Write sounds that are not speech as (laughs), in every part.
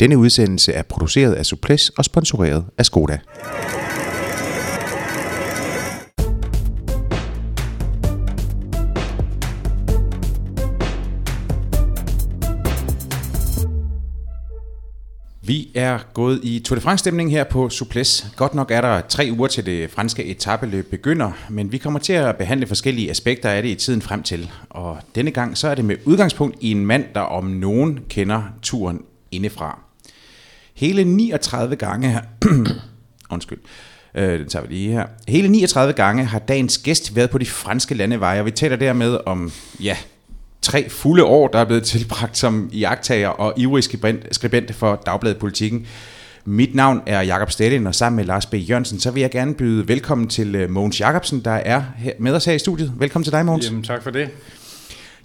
Denne udsendelse er produceret af Suples og sponsoreret af Skoda. Vi er gået i Tour de France-stemning her på Suples. Godt nok er der tre uger til det franske etabeløb begynder, men vi kommer til at behandle forskellige aspekter af det i tiden frem til. Og denne gang så er det med udgangspunkt i en mand, der om nogen kender turen indefra. Hele 39 gange... her... (clears throat) Undskyld. Øh, den tager vi lige her. Hele 39 gange har dagens gæst været på de franske landeveje, og vi taler dermed om, ja, tre fulde år, der er blevet tilbragt som jagttager og ivrig skribent, skribent for Dagbladet Politikken. Mit navn er Jakob Stedin, og sammen med Lars B. Jørgensen, så vil jeg gerne byde velkommen til øh, Mogens Jacobsen, der er med os her i studiet. Velkommen til dig, Mogens. Jamen, tak for det.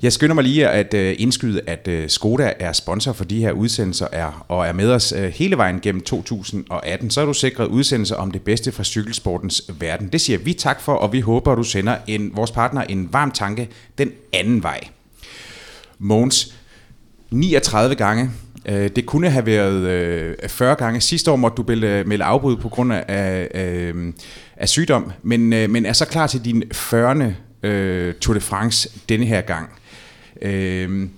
Jeg skynder mig lige at øh, indskyde, at øh, Skoda er sponsor for de her udsendelser er, og er med os øh, hele vejen gennem 2018. Så er du sikret udsendelser om det bedste fra cykelsportens verden. Det siger vi tak for, og vi håber, at du sender en, vores partner en varm tanke den anden vej. Mogens, 39 gange. Det kunne have været 40 gange. Sidste år måtte du melde afbud på grund af, af, af sygdom, men, men er så klar til din 40. Tour de France denne her gang. Øh,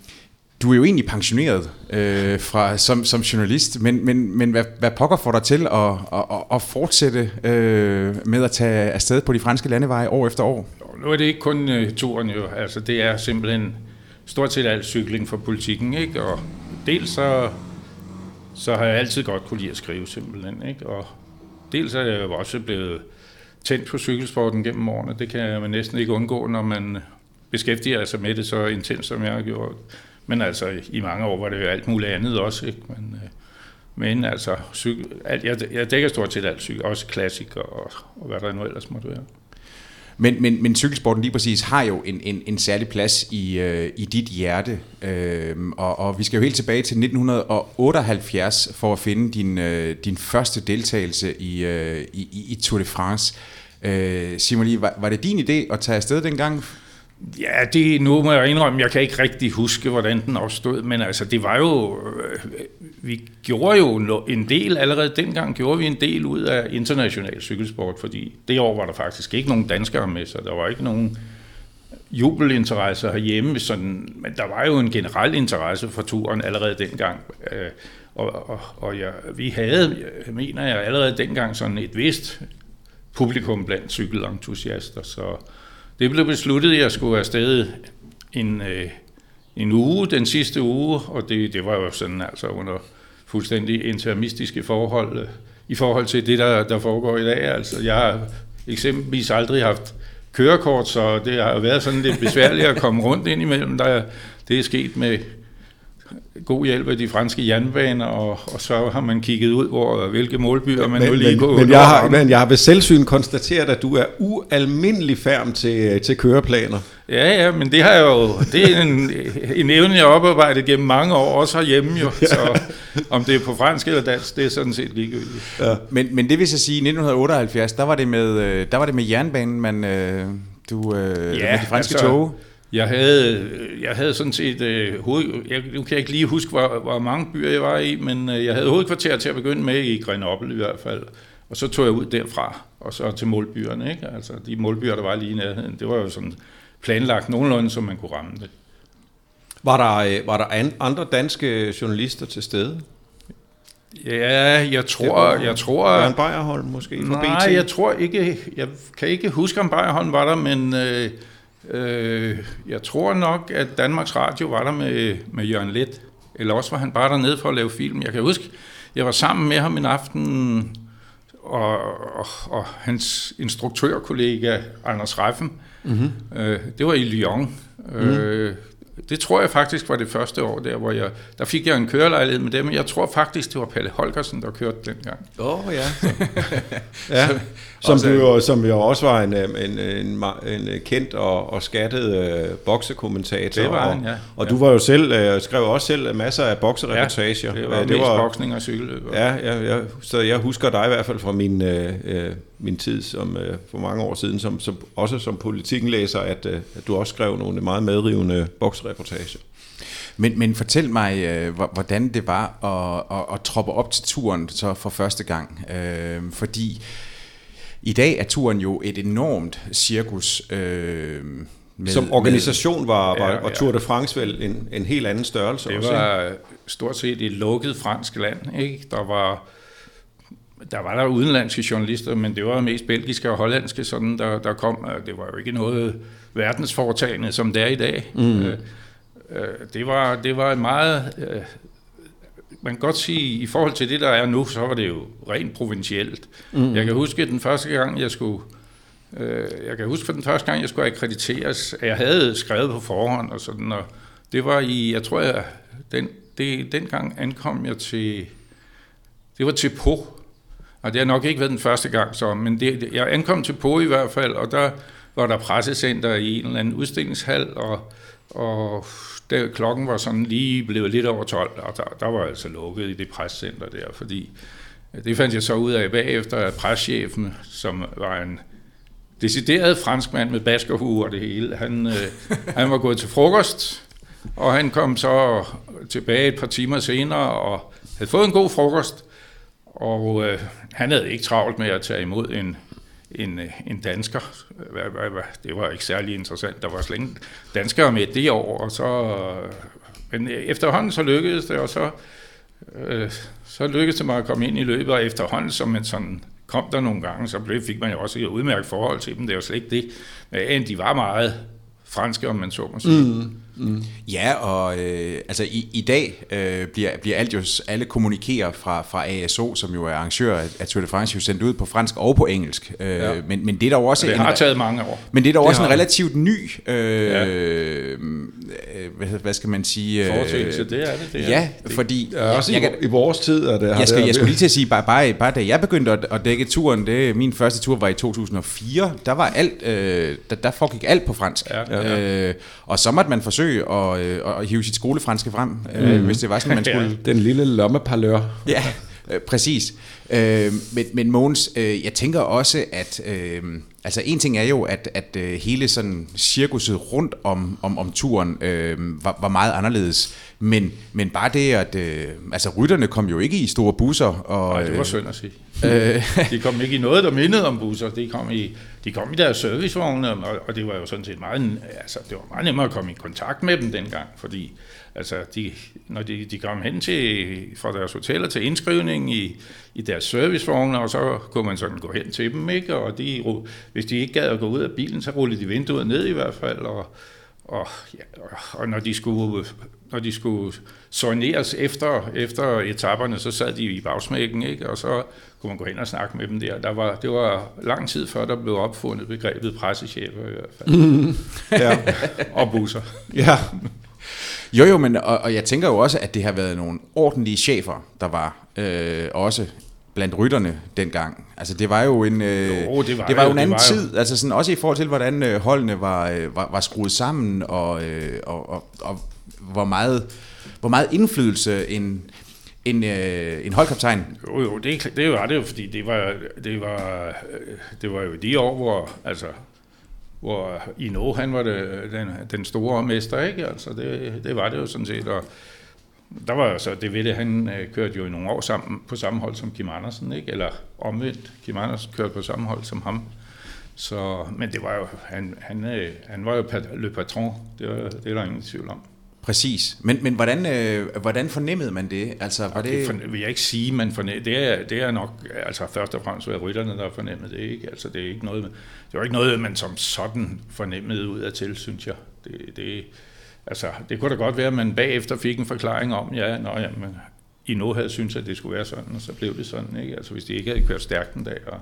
du er jo egentlig pensioneret øh, fra, som, som journalist, men, men, men hvad, hvad pokker får dig til at, at, at fortsætte øh, med at tage afsted på de franske landeveje år efter år? Nu er det ikke kun øh, turen jo, altså det er simpelthen stort set alt cykling for politikken, ikke? Og dels så, så har jeg altid godt kunne lide at skrive simpelthen, ikke? Og dels er jeg jo også blevet tændt på cykelsporten gennem årene. Det kan man næsten ikke undgå, når man beskæftiger sig med det så intens, som jeg har gjort. Men altså, i mange år var det jo alt muligt andet også, ikke? Men, øh, men altså, cykel, alt, jeg, jeg dækker stort set alt cykel, også klassikere og, og hvad der nu ellers måtte være. Men, men, men cykelsporten lige præcis har jo en, en, en særlig plads i, øh, i dit hjerte, øh, og, og vi skal jo helt tilbage til 1978 for at finde din, øh, din første deltagelse i, øh, i, i Tour de France. Øh, sig lige, var, var det din idé at tage afsted dengang? Ja, det, nu må jeg indrømme, jeg kan ikke rigtig huske, hvordan den opstod, men altså, det var jo, øh, vi gjorde jo en del, allerede dengang gjorde vi en del ud af international cykelsport, fordi det år var der faktisk ikke nogen danskere med, så der var ikke nogen jubelinteresse herhjemme, sådan, men der var jo en generel interesse for turen allerede dengang. Øh, og, og, og ja, vi havde, mener jeg, allerede dengang sådan et vist publikum blandt cykelentusiaster, så det blev besluttet, at jeg skulle afsted en, øh, en uge, den sidste uge, og det, det var jo sådan altså under fuldstændig intermistiske forhold øh, i forhold til det, der, der foregår i dag. Altså, jeg har eksempelvis aldrig haft kørekort, så det har været sådan lidt besværligt at komme rundt ind imellem. Der, det er sket med god hjælp af de franske jernbaner, og, og så har man kigget ud, hvor hvilke målbyer man men, nu lige på. Men jeg, har, men jeg har ved selvsyn konstateret, at du er ualmindelig færm til, til køreplaner. Ja, ja, men det har jeg jo, det er en, en evne, jeg har oparbejdet gennem mange år, også herhjemme jo, ja. så om det er på fransk eller dansk, det er sådan set ligegyldigt. Ja. Men, men det vil så sige, i 1978, der var det med, øh, der var det med jernbanen, man, øh, du, øh, ja, med de franske altså, tog. Jeg havde, jeg havde sådan set, øh, hoved, jeg, nu kan jeg ikke lige huske, hvor, hvor mange byer jeg var i, men øh, jeg havde hovedkvarter til at begynde med i Grenoble i hvert fald. Og så tog jeg ud derfra, og så til målbyerne. Ikke? Altså de målbyer, der var lige i nærheden, det var jo sådan planlagt nogenlunde, så man kunne ramme det. Var der, øh, var der andre danske journalister til stede? Ja, jeg tror... jeg tror Jørgen Bejerholm måske fra Nej, BT? jeg tror ikke... Jeg kan ikke huske, om Bejerholm var der, men... Øh, Øh, jeg tror nok, at Danmarks Radio var der med, med Jørgen Let, eller også var han bare dernede for at lave film. Jeg kan huske, jeg var sammen med ham en aften, og, og, og hans instruktørkollega Anders Reffen, mm-hmm. øh, det var i Lyon. Mm-hmm. Øh, det tror jeg faktisk var det første år der, hvor jeg, der fik jeg en kørelejlighed med dem, jeg tror faktisk, det var Palle Holgersen, der kørte dengang. Åh oh, ja. (laughs) ja. Som, også, du jo, som jo også var en, en, en, en kendt og, og skattet uh, boksekommentator. Det var han, ja. Og, og ja. du var jo selv, uh, skrev også selv masser af boksereportager. Ja, det var det mest var, boksning og cykelløb. Ja, ja, ja, så jeg husker dig i hvert fald fra min, uh, min tid som, uh, for mange år siden, som, som, også som politikenlæser, at, uh, at du også skrev nogle meget medrivende boksereportager. Men, men fortæl mig, øh, hvordan det var at, at, at troppe op til turen så for første gang. Øh, fordi i dag er turen jo et enormt cirkus. Øh, med, Som organisation var, var, ja, ja. Tour de France vel en, en helt anden størrelse. Det også, var ikke? stort set et lukket fransk land. Ikke? Der var der var der udenlandske journalister, men det var mest belgiske og hollandske, sådan, der, der kom. Det var jo ikke noget verdensforetagende, som det er i dag. Mm. Øh, øh, det, var, det var meget... Øh, man kan godt sige, i forhold til det, der er nu, så var det jo rent provincielt. Mm. Jeg kan huske den første gang, jeg skulle... Øh, jeg kan huske for den første gang, jeg skulle akkrediteres, at jeg havde skrevet på forhånd og sådan, og det var i, jeg tror, jeg, den, det, dengang ankom jeg til, det var til Po, og det har nok ikke været den første gang så, men det, jeg ankom til Po i hvert fald, og der var der pressecenter i en eller anden udstillingshal, og, og der, klokken var sådan lige blevet lidt over 12, og der, der var altså lukket i det pressecenter der, fordi det fandt jeg så ud af bagefter, at presschefen, som var en decideret franskmand med baskerhue og det hele, han, øh, (laughs) han var gået til frokost, og han kom så tilbage et par timer senere og havde fået en god frokost, og øh, han havde ikke travlt med at tage imod en, en, øh, en dansker. Det var ikke særlig interessant. Der var slet ingen danskere med det år. Og så, øh, men øh, efterhånden så lykkedes det, og så, øh, så lykkedes det mig at komme ind i løbet, og efterhånden som man sådan kom der nogle gange, så blev, fik man jo også et udmærket forhold til dem. Det var slet ikke det. Men de var meget franske, om man så må sige. Mm. Mm. Ja, og øh, altså i, i dag øh, bliver, bliver alt jo, alle kommunikerer fra, fra ASO, som jo er arrangør af, Tour de France, jo sendt ud på fransk og på engelsk. Øh, ja. men, men det er der også... det en, har taget mange år. Men det er der også en relativt ny... Øh, ja. Hvad, hvad skal man sige? Øh, Foretagelse, det er det. det er. Ja, det, fordi... Ja, også jeg, i, i vores tid er det... Jeg, skal, jeg skulle lige til at sige, bare, bare, bare da jeg begyndte at, at dække turen, det, min første tur var i 2004, der var alt, øh, der, der foregik alt på fransk. Ja, ja, ja. Øh, og så måtte man forsøge at, øh, at hive sit skolefranske frem, øh, mm. hvis det var sådan, man (laughs) skulle... Den lille lommeparlør. ja, øh, præcis. Øh, men, men Mogens, øh, jeg tænker også, at... Øh, altså en ting er jo, at, at øh, hele sådan cirkuset rundt om, om, om turen øh, var, var meget anderledes. Men, men bare det, at øh, altså, rytterne kom jo ikke i store busser. Og, Nej, det var synd at sige. (laughs) Øh, de kom ikke i noget, der mindede om busser. De kom i, de kom i deres servicevogne, og, og det var jo sådan set meget, altså, det var meget nemmere at komme i kontakt med dem dengang, fordi altså, de, når de, de kom hen til, fra deres hoteller til indskrivning i, i deres servicevogne, og så kunne man sådan gå hen til dem, ikke? og de, hvis de ikke gad at gå ud af bilen, så rullede de vinduet ned i hvert fald, og, og, ja, og når de skulle når de skulle soigneres efter, efter etaperne, så sad de i bagsmækken, ikke? og så kunne man gå hen og snakke med dem der. der var, det var lang tid før, der blev opfundet begrebet pressechefer i hvert fald. Mm. (laughs) ja. og busser. Ja. Jo, jo, men og, og jeg tænker jo også, at det har været nogle ordentlige chefer, der var øh, også blandt rytterne dengang. Altså det var jo en øh, jo, det var, det var jo en anden tid, jo. altså sådan også i forhold til hvordan øh, holdene var, øh, var var skruet sammen og, øh, og, og, og hvor meget hvor meget indflydelse en en, øh, en holdkaptajn. Jo, jo, det, det var det jo, fordi det var, det var, det var jo de år, hvor, altså, hvor Ino, han var det, den, den store mester, ikke? Altså, det, det var det jo sådan set, og der var jo så det ved det, han øh, kørte jo i nogle år sammen, på samme hold som Kim Andersen, ikke? eller omvendt, Kim Andersen kørte på samme hold som ham. Så, men det var jo, han, han, øh, han var jo le patron, det, var, det er der ingen tvivl om. Præcis. Men, men hvordan, øh, hvordan fornemmede man det? Altså, var det... det vil jeg ikke sige, man fornemmede. Det er, det er nok, altså først og fremmest var rytterne, der fornemmede det. Ikke? Altså, det, er ikke noget, det var ikke noget, man som sådan fornemmede ud af til, synes jeg. Det, det, altså, det kunne da godt være, at man bagefter fik en forklaring om, ja, nå, jamen, I nu havde syntes, at det skulle være sådan, og så blev det sådan. Ikke? Altså, hvis de ikke havde kørt stærkt en dag, og,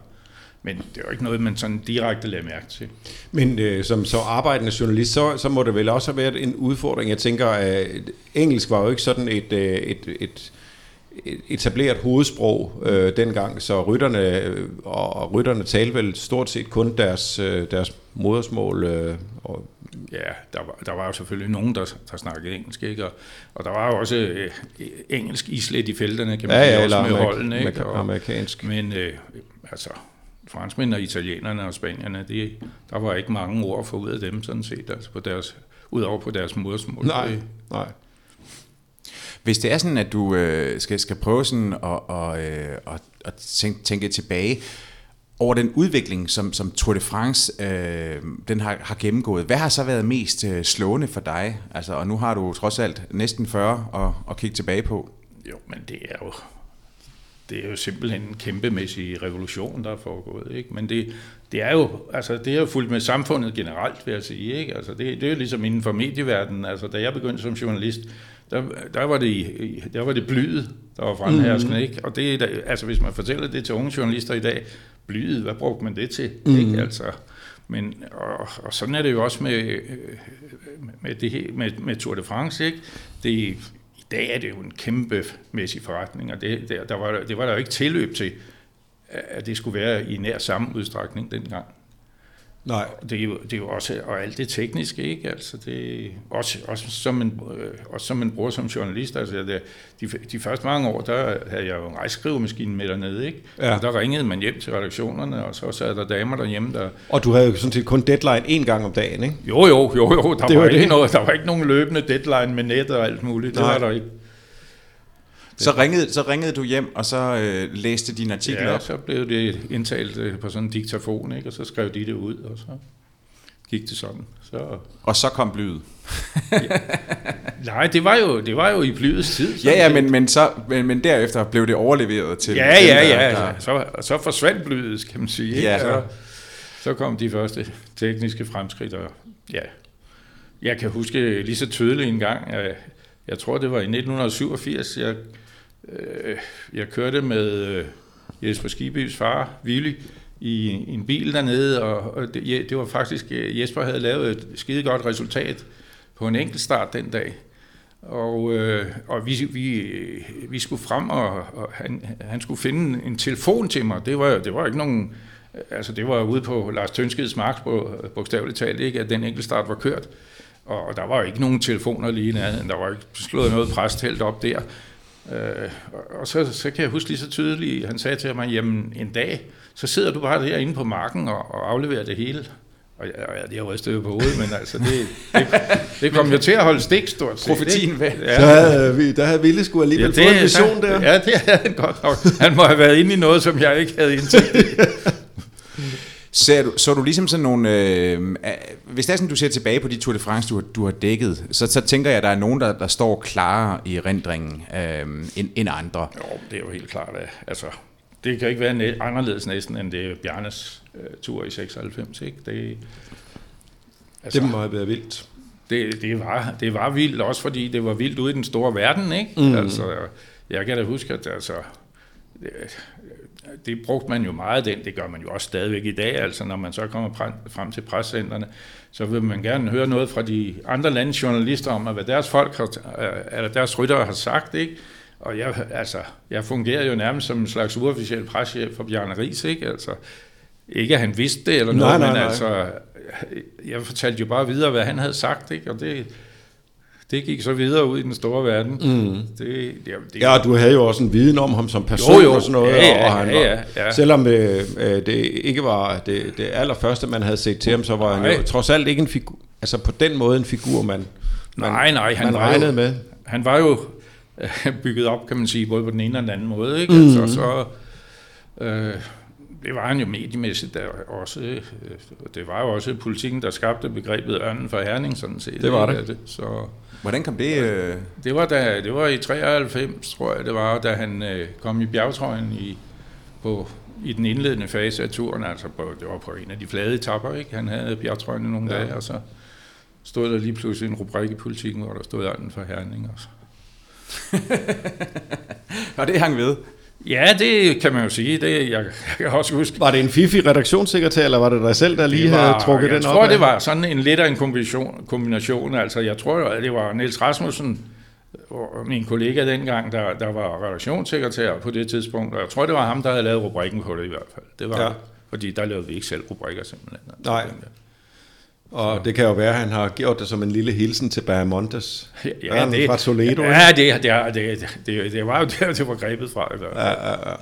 men det var ikke noget, man sådan direkte lagde mærke til. Men øh, som så arbejdende journalist, så, så må det vel også have været en udfordring. Jeg tænker, at engelsk var jo ikke sådan et, øh, et, et, et etableret hovedsprog øh, dengang, så rytterne, øh, og rytterne talte vel stort set kun deres, øh, deres modersmål. Øh, og Ja, der var, der var jo selvfølgelig nogen, der, der snakkede engelsk, ikke? Og, og der var jo også øh, engelsk islet i felterne, kan man ja, sige, ja, også med holdene, ikke? Og, amerikansk. Men øh, altså, franskmænd og italienerne og spanierne, det, der var ikke mange ord for ud af dem sådan set, altså på deres, udover på deres modersmål. Nej, nej. Hvis det er sådan, at du øh, skal, skal prøve sådan at, og, øh, at, at tænke, tænke tilbage over den udvikling, som, som Tour de France øh, den har, har gennemgået, hvad har så været mest øh, slående for dig? Altså, og nu har du trods alt næsten 40 at, at kigge tilbage på. Jo, men det er jo, det er jo simpelthen en kæmpemæssig revolution, der er foregået. Ikke? Men det, det er jo altså det er jo fuldt med samfundet generelt, vil jeg sige. Ikke? Altså det, det er jo ligesom inden for medieverdenen. Altså, da jeg begyndte som journalist, der, der, var, det, der var det blyet, der var fremherskende. Mm. Ikke? Og det, altså, hvis man fortæller det til unge journalister i dag, blyet, hvad brugte man det til? Mm. Ikke? Altså, men, og, og sådan er det jo også med, med, det, med, med Tour de France. Ikke? Det, dag er det jo en kæmpemæssig forretning, og det, der, der var, det var der jo ikke tilløb til at det skulle være i nær samme udstrækning dengang. Nej. Det er jo, det er jo også, og alt det tekniske, ikke? Altså det, også, også, som en, øh, også som en bror som journalist, altså det, de, de første mange år, der havde jeg jo en rejskrivemaskine med dernede, ikke? Ja. Og der ringede man hjem til redaktionerne, og så sad der damer derhjemme, der... Og du havde jo sådan set kun deadline en gang om dagen, ikke? Jo, jo, jo, jo. Der, det var, var ikke noget, der var ikke nogen løbende deadline med net og alt muligt. Det Nej. var der ikke. Så ringede, så ringede du hjem, og så øh, læste din artikel ja, op? så blev det indtalt øh, på sådan en diktafon, ikke? og så skrev de det ud, og så gik det sådan. Så... Og så kom blyet? ja. Nej, det var jo, det var jo i blyets tid. Ja, ja, men, men, så, men, men derefter blev det overleveret til... Ja, ja, ja, ja. Der... Så, så forsvandt blyet, kan man sige. Ikke? Ja. Så, så kom de første tekniske fremskridt, og ja, jeg kan huske lige så tydeligt en gang, jeg, jeg tror det var i 1987, jeg Øh, jeg kørte med øh, Jesper Skibys far, Willy, i, en bil dernede, og, og det, det var faktisk, øh, Jesper havde lavet et skide godt resultat på en enkelt start den dag. Og, øh, og vi, vi, vi skulle frem, og, og han, han skulle finde en telefon til mig. Det var, det var ikke nogen... Øh, altså, det var ude på Lars Tønskeds mark, bogstaveligt talt, ikke, at den enkeltstart var kørt. Og, der var ikke nogen telefoner lige nærheden. Der var ikke slået noget præstelt op der. Øh, og så, så kan jeg huske lige så tydeligt, han sagde til mig, jamen en dag, så sidder du bare derinde på marken og, og afleverer det hele. Og jeg, jeg, jeg rystede på hovedet, men altså, det, det, det kom jo til at holde stik stort set. Profetien væk. Ja. Så havde, vi, der havde Ville skulle alligevel ja, det, fået en mission der. Ja, det havde han godt nok. Han må have været inde i noget, som jeg ikke havde indtænkt. (laughs) Ser du, så du ligesom sådan nogle... Øh, hvis det er sådan, du ser tilbage på de Tour de France, du har, du har dækket, så, så tænker jeg, at der er nogen, der, der står klarere i rendringen øh, end, end andre. Jo, det er jo helt klart. At, altså, det kan ikke være anderledes næsten, end det Bjarnes øh, tur i 96. Ikke? Det, altså, det må have været vildt. Det, det, var, det var vildt, også fordi det var vildt ude i den store verden. Ikke? Mm. Altså, jeg kan da huske, at altså, det brugte man jo meget den, det gør man jo også stadigvæk i dag, altså når man så kommer frem til prescenterne, så vil man gerne høre noget fra de andre landes journalister om, hvad deres folk har, eller deres ryttere har sagt, ikke? Og jeg, altså, jeg fungerer jo nærmest som en slags uofficiel preschef for Bjarne Ries, ikke? Altså, ikke at han vidste det eller noget, nej, nej, nej. men altså, jeg fortalte jo bare videre, hvad han havde sagt, ikke? Og det, det gik så videre ud i den store verden. Mm. Det, det, det, ja, du havde jo også en viden om ham som person jo, jo. og sådan noget. Ja, ja, og han var, ja, ja. Selvom øh, øh, det ikke var det, det allerførste, man havde set til ham, så var nej. han jo trods alt ikke en figur, altså på den måde en figur, man, man, nej, nej, han man var regnede jo, med. Han var jo (laughs) bygget op, kan man sige, både på den ene og den anden måde. Ikke? Mm. Altså, så, øh, det var han jo mediemæssigt der også. Øh, det var jo også politikken, der skabte begrebet ørnen for herning, sådan set. Det var det. det. Så, Hvordan kom det? Øh... Det var, da, det var i 93, tror jeg, det var, da han øh, kom i bjergtrøjen i, på, i den indledende fase af turen. Altså på, det var på en af de flade etapper, ikke? Han havde bjergtrøjen i nogle ja. dage, og så stod der lige pludselig en rubrik i politikken, hvor der stod ørnen for herning også. (laughs) og det hang ved. Ja, det kan man jo sige. Det, jeg, jeg kan også huske. Var det en fifi redaktionssekretær, eller var det dig selv, der lige var, havde trukket den op? Jeg tror, det var sådan en lidt af en kombination. kombination. Altså, jeg tror, at det var Niels Rasmussen, min kollega dengang, der, der var redaktionssekretær på det tidspunkt. Og jeg tror, det var ham, der havde lavet rubrikken på det i hvert fald. Det var, ja. Fordi der lavede vi ikke selv rubrikker simpelthen. Nej. Og det kan jo være, at han har gjort det som en lille hilsen til Bahamontes. Ja, ja det, fra Toledo. Ja, det, det, det, det, det, det var jo der, det var grebet fra. Ja, ja, ja.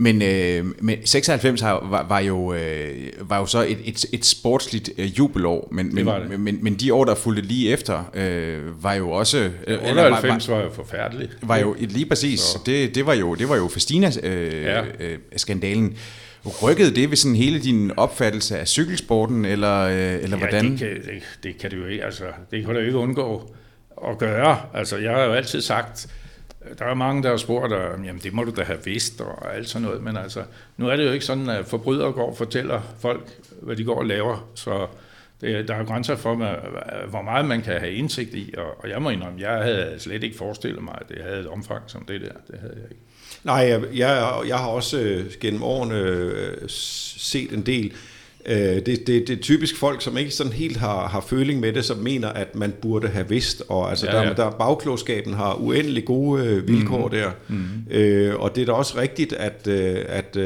Men, øh, men 96 har, var, var, jo, øh, var jo så et, et, et sportsligt øh, jubelår, men, men, det. men, men de år, der fulgte lige efter, øh, var jo også... Øh, 98 var, var, var jo forfærdeligt. Var jo lige præcis. Det, det var jo, det var jo Festina-skandalen. Øh, ja. Rykkede det ved sådan hele din opfattelse af cykelsporten, eller, øh, eller ja, hvordan? Det kan, det, det kan det jo ikke, altså, det kan du ikke undgå at gøre. Altså, jeg har jo altid sagt, der er mange, der har spurgt, jamen det må du da have vidst, og alt sådan noget, men altså, nu er det jo ikke sådan, at forbrydere går og fortæller folk, hvad de går og laver, så det, der er grænser for, hvor meget man kan have indsigt i, og, og jeg må indrømme, jeg havde slet ikke forestillet mig, at det havde et omfang som det der, det havde jeg ikke. Nej, jeg, jeg, har også øh, gennem årene øh, set en del Øh, det, det, det er typisk folk, som ikke sådan helt har, har føling med det, som mener, at man burde have vidst, og altså ja, ja. Der, der bagklogskaben har uendelig gode vilkår mm. der. Mm. Øh, og det er da også rigtigt, at, at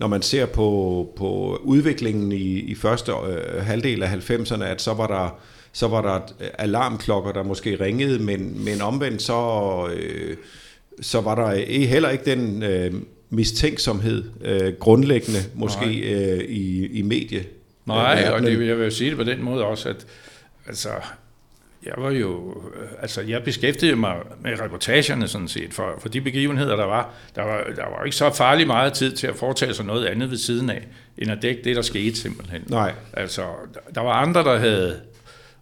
når man ser på, på udviklingen i, i første øh, halvdel af 90'erne, at så var der så var der alarmklokker, der måske ringede, men, men omvendt så, øh, så var der heller ikke den øh, mistænksomhed øh, grundlæggende måske øh, i, i medie. Nej, og det, jeg vil sige det på den måde også, at altså, jeg var jo, altså jeg beskæftigede mig med reportagerne sådan set, for, for de begivenheder, der var. Der var, der var ikke så farlig meget tid til at foretage sig noget andet ved siden af, end at dække det, der skete simpelthen. Nej. Altså, der var andre, der havde,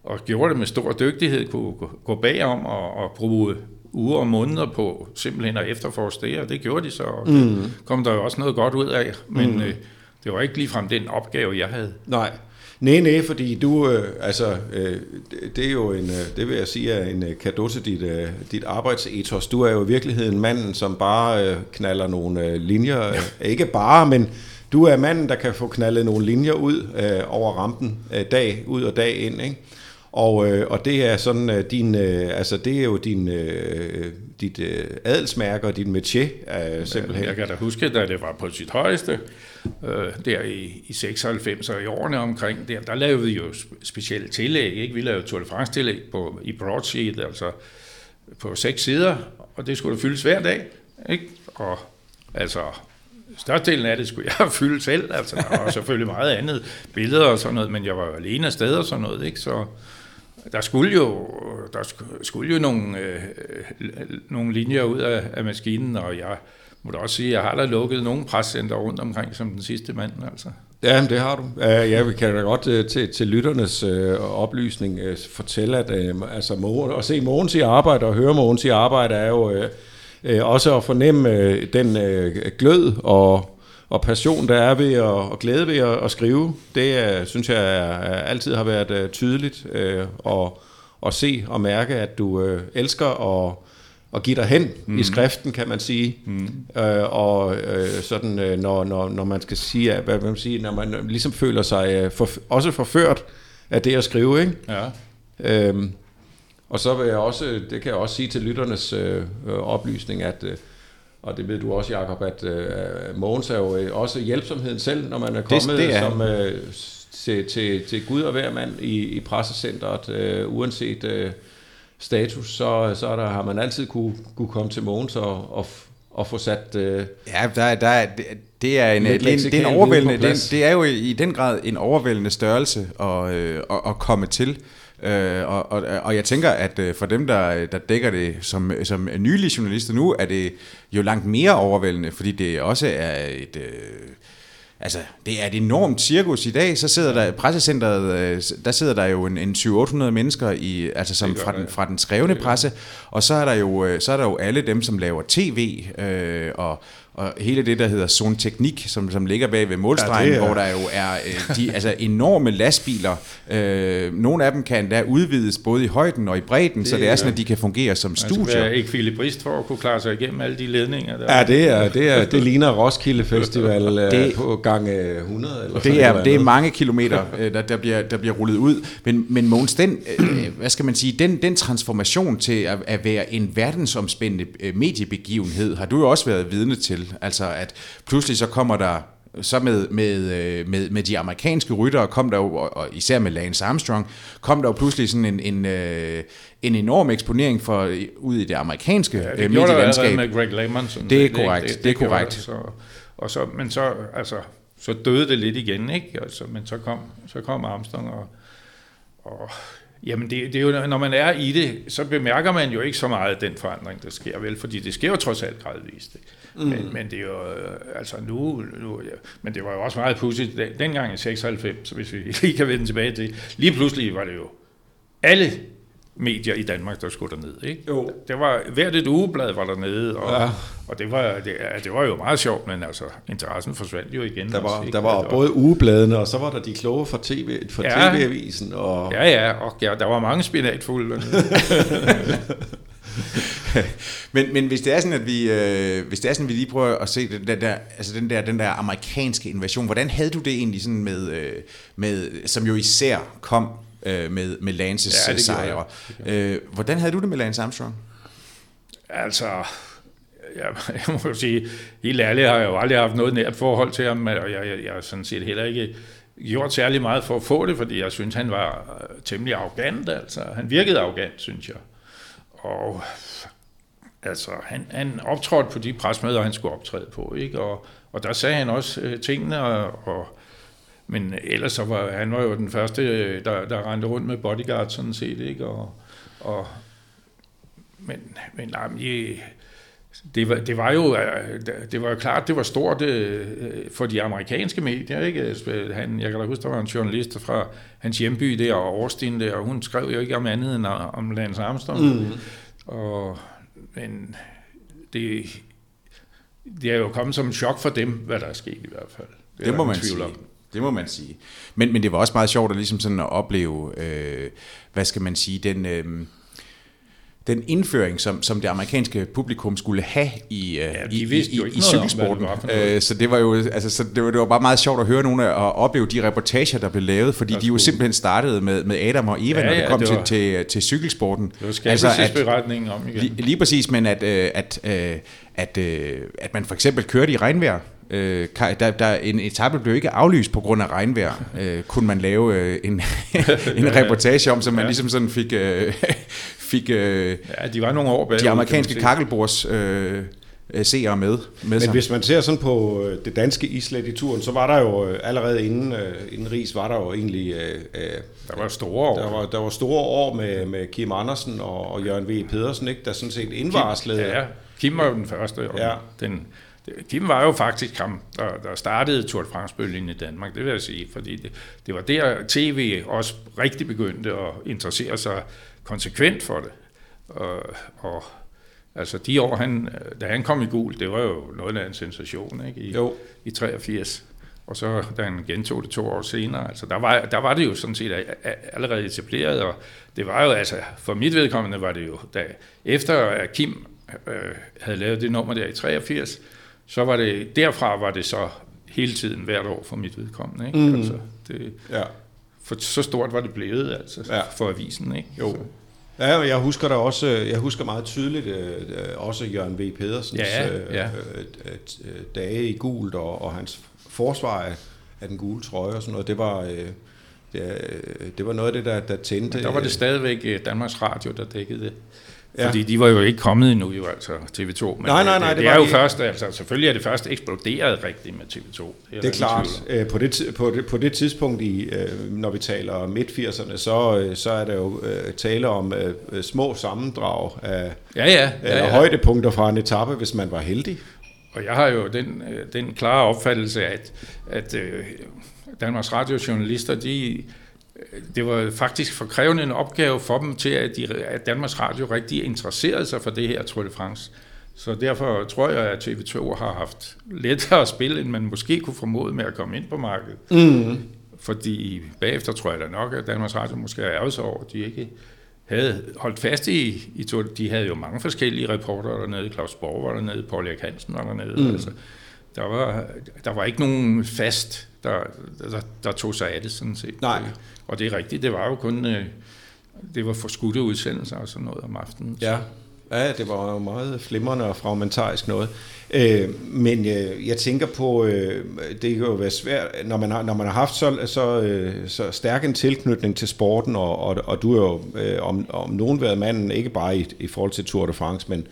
og gjorde det med stor dygtighed, kunne gå bagom og, og bruge uger og måneder på simpelthen at efterforske det, og det gjorde de så, og mm. kom der jo også noget godt ud af, men mm. øh, det var ikke ligefrem den opgave, jeg havde. Nej, Nej, nej, fordi du, øh, altså, øh, det er jo en, øh, det vil jeg sige, er en kado til dit, øh, dit arbejdsethos. Du er jo i virkeligheden manden, som bare øh, knaller nogle øh, linjer, øh, ikke bare, men du er manden, der kan få knaldet nogle linjer ud øh, over rampen øh, dag ud og dag ind, ikke? Og, øh, og det er sådan øh, din, øh, altså det er jo din, øh, dit øh, adelsmærke og din métier øh, simpelthen. Jeg kan da huske, da det var på sit højeste, øh, der i, i 96 og i årene omkring der, der lavede vi jo specielle tillæg, ikke? Vi lavede Tour de France tillæg på, i broadsheet, altså på seks sider, og det skulle fyldes hver dag, ikke? Og altså, størstedelen af det skulle jeg (laughs) fylde selv, altså der var selvfølgelig meget andet, billeder og sådan noget, men jeg var alene af sted og sådan noget, ikke? Så, der skulle jo, der skulle jo nogle, øh, nogle linjer ud af, af maskinen, og jeg må da også sige, at jeg har da lukket nogle prescenter rundt omkring som den sidste mand. Altså. Ja, det har du. Ja, vi kan da godt øh, til, til lytternes øh, oplysning øh, fortælle, at øh, altså, at se Mogens i arbejde og høre Mogens i arbejde er jo øh, øh også at fornemme øh, den øh, glød og og passion, der er ved at, og glæde ved at, at skrive, det synes jeg er, altid har været uh, tydeligt uh, og, at se og mærke, at du uh, elsker at, at give dig hen mm. i skriften, kan man sige. Mm. Uh, og uh, sådan, uh, når, når, når man skal sige, hvad man sige, når man ligesom føler sig uh, for, også forført af det at skrive, ikke? Ja. Uh, og så vil jeg også, det kan jeg også sige til lytternes uh, oplysning, at uh, og det ved du også, Jacob, at uh, Mogens er jo øh, også hjælpsomheden selv, når man er kommet det, det er. som, uh, til, til, til Gud og hver mand i, i pressecentret, uh, uanset uh, status, så, så der, har man altid kunne, kunne komme til Mogens og, og, og få sat... Uh, ja, der, der, det, er en, det, det, det er en overvældende, det, det er jo i den grad en overvældende størrelse at, øh, at, at komme til. Øh, og, og, og jeg tænker, at øh, for dem, der, der dækker det som, som nylige journalister nu, er det jo langt mere overvældende, fordi det også er et... Øh, altså, det er et enormt cirkus i dag. Så sidder der pressecenteret, øh, der sidder der jo en, en 700-800 mennesker i, altså som fra den, fra den skrevne presse, og så er der jo så er der jo alle dem, som laver tv øh, og og hele det, der hedder Zone Teknik, som, som ligger bag ved målstregen, ja, hvor der jo er øh, de (laughs) altså enorme lastbiler. Øh, nogle af dem kan endda udvides både i højden og i bredden, det, så det er sådan, at de kan fungere som studier. Man skal ikke Philip Brist for at kunne klare sig igennem alle de ledninger. Der. Ja, det, er, det, er, det ligner Roskilde Festival (laughs) øh, det, på gang 100. Eller det, er, det er mange kilometer, øh, der, der, bliver, der bliver rullet ud. Men, men Måns, den, øh, hvad skal man sige, den, den transformation til at, at være en verdensomspændende mediebegivenhed, har du jo også været vidne til. Altså at pludselig så kommer der så med, med, øh, med, med de amerikanske ryttere kom der jo, og især med Lance Armstrong, kom der jo pludselig sådan en, en, øh, en enorm eksponering for ud i det amerikanske ja, det medielandskab. med Greg LeMond. Det er korrekt, det, det, det er korrekt. Så, og så, men så, altså, så døde det lidt igen, ikke? Altså, men så kom, så kom Armstrong, og, og Jamen, det, det er jo, når man er i det, så bemærker man jo ikke så meget den forandring, der sker, vel? Fordi det sker jo trods alt gradvist. Mm. Men, men det er jo, altså nu, nu ja, men det var jo også meget pudsigt, dengang i 96, hvis vi (laughs) lige kan vende tilbage til, lige pludselig var det jo alle medier i Danmark, der skulle derned. Ikke? Jo. Det var, hvert et ugeblad var dernede, og, ja. Og det, var, det, det var jo meget sjovt, men altså, interessen forsvandt jo igen. Der var, også, der var både ugebladene, og så var der de kloge fra, TV, fra ja. TV-avisen. Og... Ja, ja, og ja, der var mange spinatfulde. (laughs) men, men hvis det er sådan, at vi, øh, hvis det er sådan, at vi lige prøver at se den der, altså den der, den der amerikanske invasion, hvordan havde du det egentlig sådan med, øh, med som jo især kom øh, med, med Lances ja, sejre. Øh, hvordan havde du det med Lance Armstrong? Altså, jeg, (laughs) jeg må jo sige, helt ærligt har jeg jo aldrig haft noget nært forhold til ham, og jeg, jeg, jeg har sådan set heller ikke gjort særlig meget for at få det, fordi jeg synes, han var øh, temmelig arrogant. Altså. Han virkede arrogant, synes jeg. Og altså, han, han optrådte på de presmøder, han skulle optræde på, ikke? Og, og der sagde han også øh, tingene, og, og men ellers så var han var jo den første, øh, der, der rendte rundt med bodyguard sådan set, ikke? Og, og, men, men nej, jeg, det var, det var jo det var jo klart, det var stort øh, for de amerikanske medier. Ikke? Han, jeg kan da huske, der var en journalist fra hans hjemby der, og Austin der, og hun skrev jo ikke om andet end om Lance Armstrong. Mm. Og, men det, det er jo kommet som en chok for dem, hvad der er sket i hvert fald. Det, det må man sige. Om. Det må man sige. Men, men det var også meget sjovt at, ligesom sådan at opleve, øh, hvad skal man sige, den... Øh, den indføring, som, som det amerikanske publikum skulle have i, øh, ja, i, i, i, i cykelsporten. Øh, så det var jo altså, så det var, det var bare meget sjovt at høre nogle og opleve de reportager, der blev lavet, fordi de jo simpelthen startede med, med Adam og Eva, ja, når det kom det var, til, til, til cykelsporten. Det var altså, at, om igen. Lige, lige præcis, men at, at, at, at, at man for eksempel kørte i regnvejr, Øh, der, der, en etape blev ikke aflyst på grund af regnvejr. Øh, kunne man lave øh, en, (laughs) en (laughs) reportage om, så man ja. ligesom sådan fik... Øh, fik øh, ja, de var nogle år bag. De amerikanske kakkelbords... Øh, seere med, med Men sig. hvis man ser sådan på øh, det danske islet i turen, så var der jo øh, allerede inden, øh, inden Ries, var der jo egentlig... der var store år. Der var, der var store år med, med Kim Andersen og, og Jørgen V. Pedersen, ikke, der sådan set indvarslede... Kim, ja, Kim var jo den første, og ja. den, Kim var jo faktisk ham, der, der startede Tour de France-bølgen i Danmark, det vil jeg sige, fordi det, det var der tv også rigtig begyndte at interessere sig konsekvent for det. Og, og altså de år, han, da han kom i gul, det var jo noget af en sensation ikke? I, jo. i 83. Og så da han gentog det to år senere, altså der var, der var det jo sådan set allerede etableret, og det var jo altså, for mit vedkommende var det jo, da, efter at Kim øh, havde lavet det nummer der i 83, så var det, derfra var det så hele tiden hvert år for mit vedkommende. Ikke? Mm. Altså, det, ja. For så stort var det blevet altså, ja. for avisen. Ikke? Jo. Så. Ja, og jeg husker der også, jeg husker meget tydeligt øh, også Jørgen V. Pedersens ja, øh, ja. Øh, øh, dage i gult og, og hans forsvar af, af den gule trøje og sådan noget. Det var, øh, det, det var noget af det, der, der tændte. Men der var det stadigvæk øh, Danmarks Radio, der dækkede det. Ja. Fordi de var jo ikke kommet endnu, jo, altså TV2. Men nej, nej, nej. Det, det, det er jo de... først, altså selvfølgelig er det først eksploderet rigtigt med TV2. Det er, det er klart. Øh, på det, på, det, på det tidspunkt, i, øh, når vi taler midt-80'erne, så, øh, så er der jo tale om små sammendrag af, ja, ja, ja, ja. højdepunkter fra en etape, hvis man var heldig. Og jeg har jo den, den klare opfattelse, at, at Danmarks radiojournalister, de det var faktisk for krævende en opgave for dem til, at, de, at Danmarks Radio rigtig interesserede sig for det her Tour de France. Så derfor tror jeg, at TV2 har haft lettere at spille, end man måske kunne formode med at komme ind på markedet. Mm. Fordi bagefter tror jeg da nok, at Danmarks Radio måske er ærget over, at de ikke havde holdt fast i, i. De havde jo mange forskellige reporter dernede. Claus Borg var dernede, Paul Erik Hansen var dernede. Mm. Altså, der, var, der var ikke nogen fast, der, der, der tog sig af det sådan set. Nej. Og det er rigtigt, det var jo kun, øh, det var for skudte udsendelser og sådan noget om aftenen. Ja. Ja, det var jo meget flimrende og fragmentarisk noget. Øh, men øh, jeg tænker på, øh, det kan jo være svært, når man har, når man har haft så, så, øh, så stærk en tilknytning til sporten, og, og, og du er jo øh, om, om nogen været manden, ikke bare i, i forhold til Tour de France, men,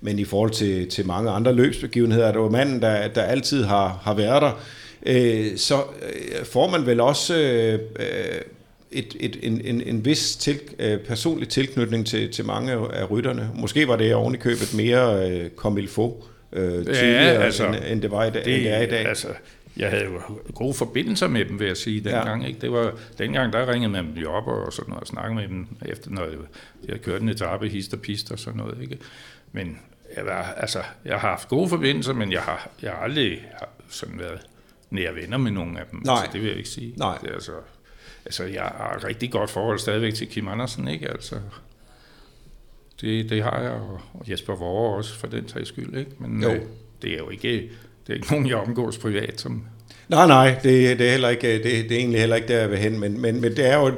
men i forhold til, til mange andre løbsbegivenheder, er det jo manden, der, der altid har, har været der, øh, så øh, får man vel også... Øh, et, et, en, en, en vis til, øh, personlig tilknytning til, til mange af rytterne. Måske var det oven i købet mere øh, comme il faut øh, tidligere, ja, altså, end, end det var i dag. Det, end det er i dag. Altså, jeg havde jo gode forbindelser med dem, vil jeg sige, dengang. Ja. Ikke? Det var, dengang der ringede man dem op og, sådan noget, og snakkede med dem, efter når jeg havde kørt en etape, hist og pist og sådan noget. Ikke? Men jeg, var, altså, jeg har haft gode forbindelser, men jeg har, jeg har aldrig sådan været nære venner med nogen af dem. Nej. Altså, det vil jeg ikke sige. Nej. Det, altså, altså, jeg har et rigtig godt forhold stadigvæk til Kim Andersen, ikke? Altså, det, det har jeg, og Jesper Vore også, for den tages skyld, ikke? Men jo. Øh, det er jo ikke, det er ikke nogen, jeg omgås privat, som... Nej, nej, det, det, er heller ikke, det, det er egentlig heller ikke der, jeg vil hen, men, men, men det er jo,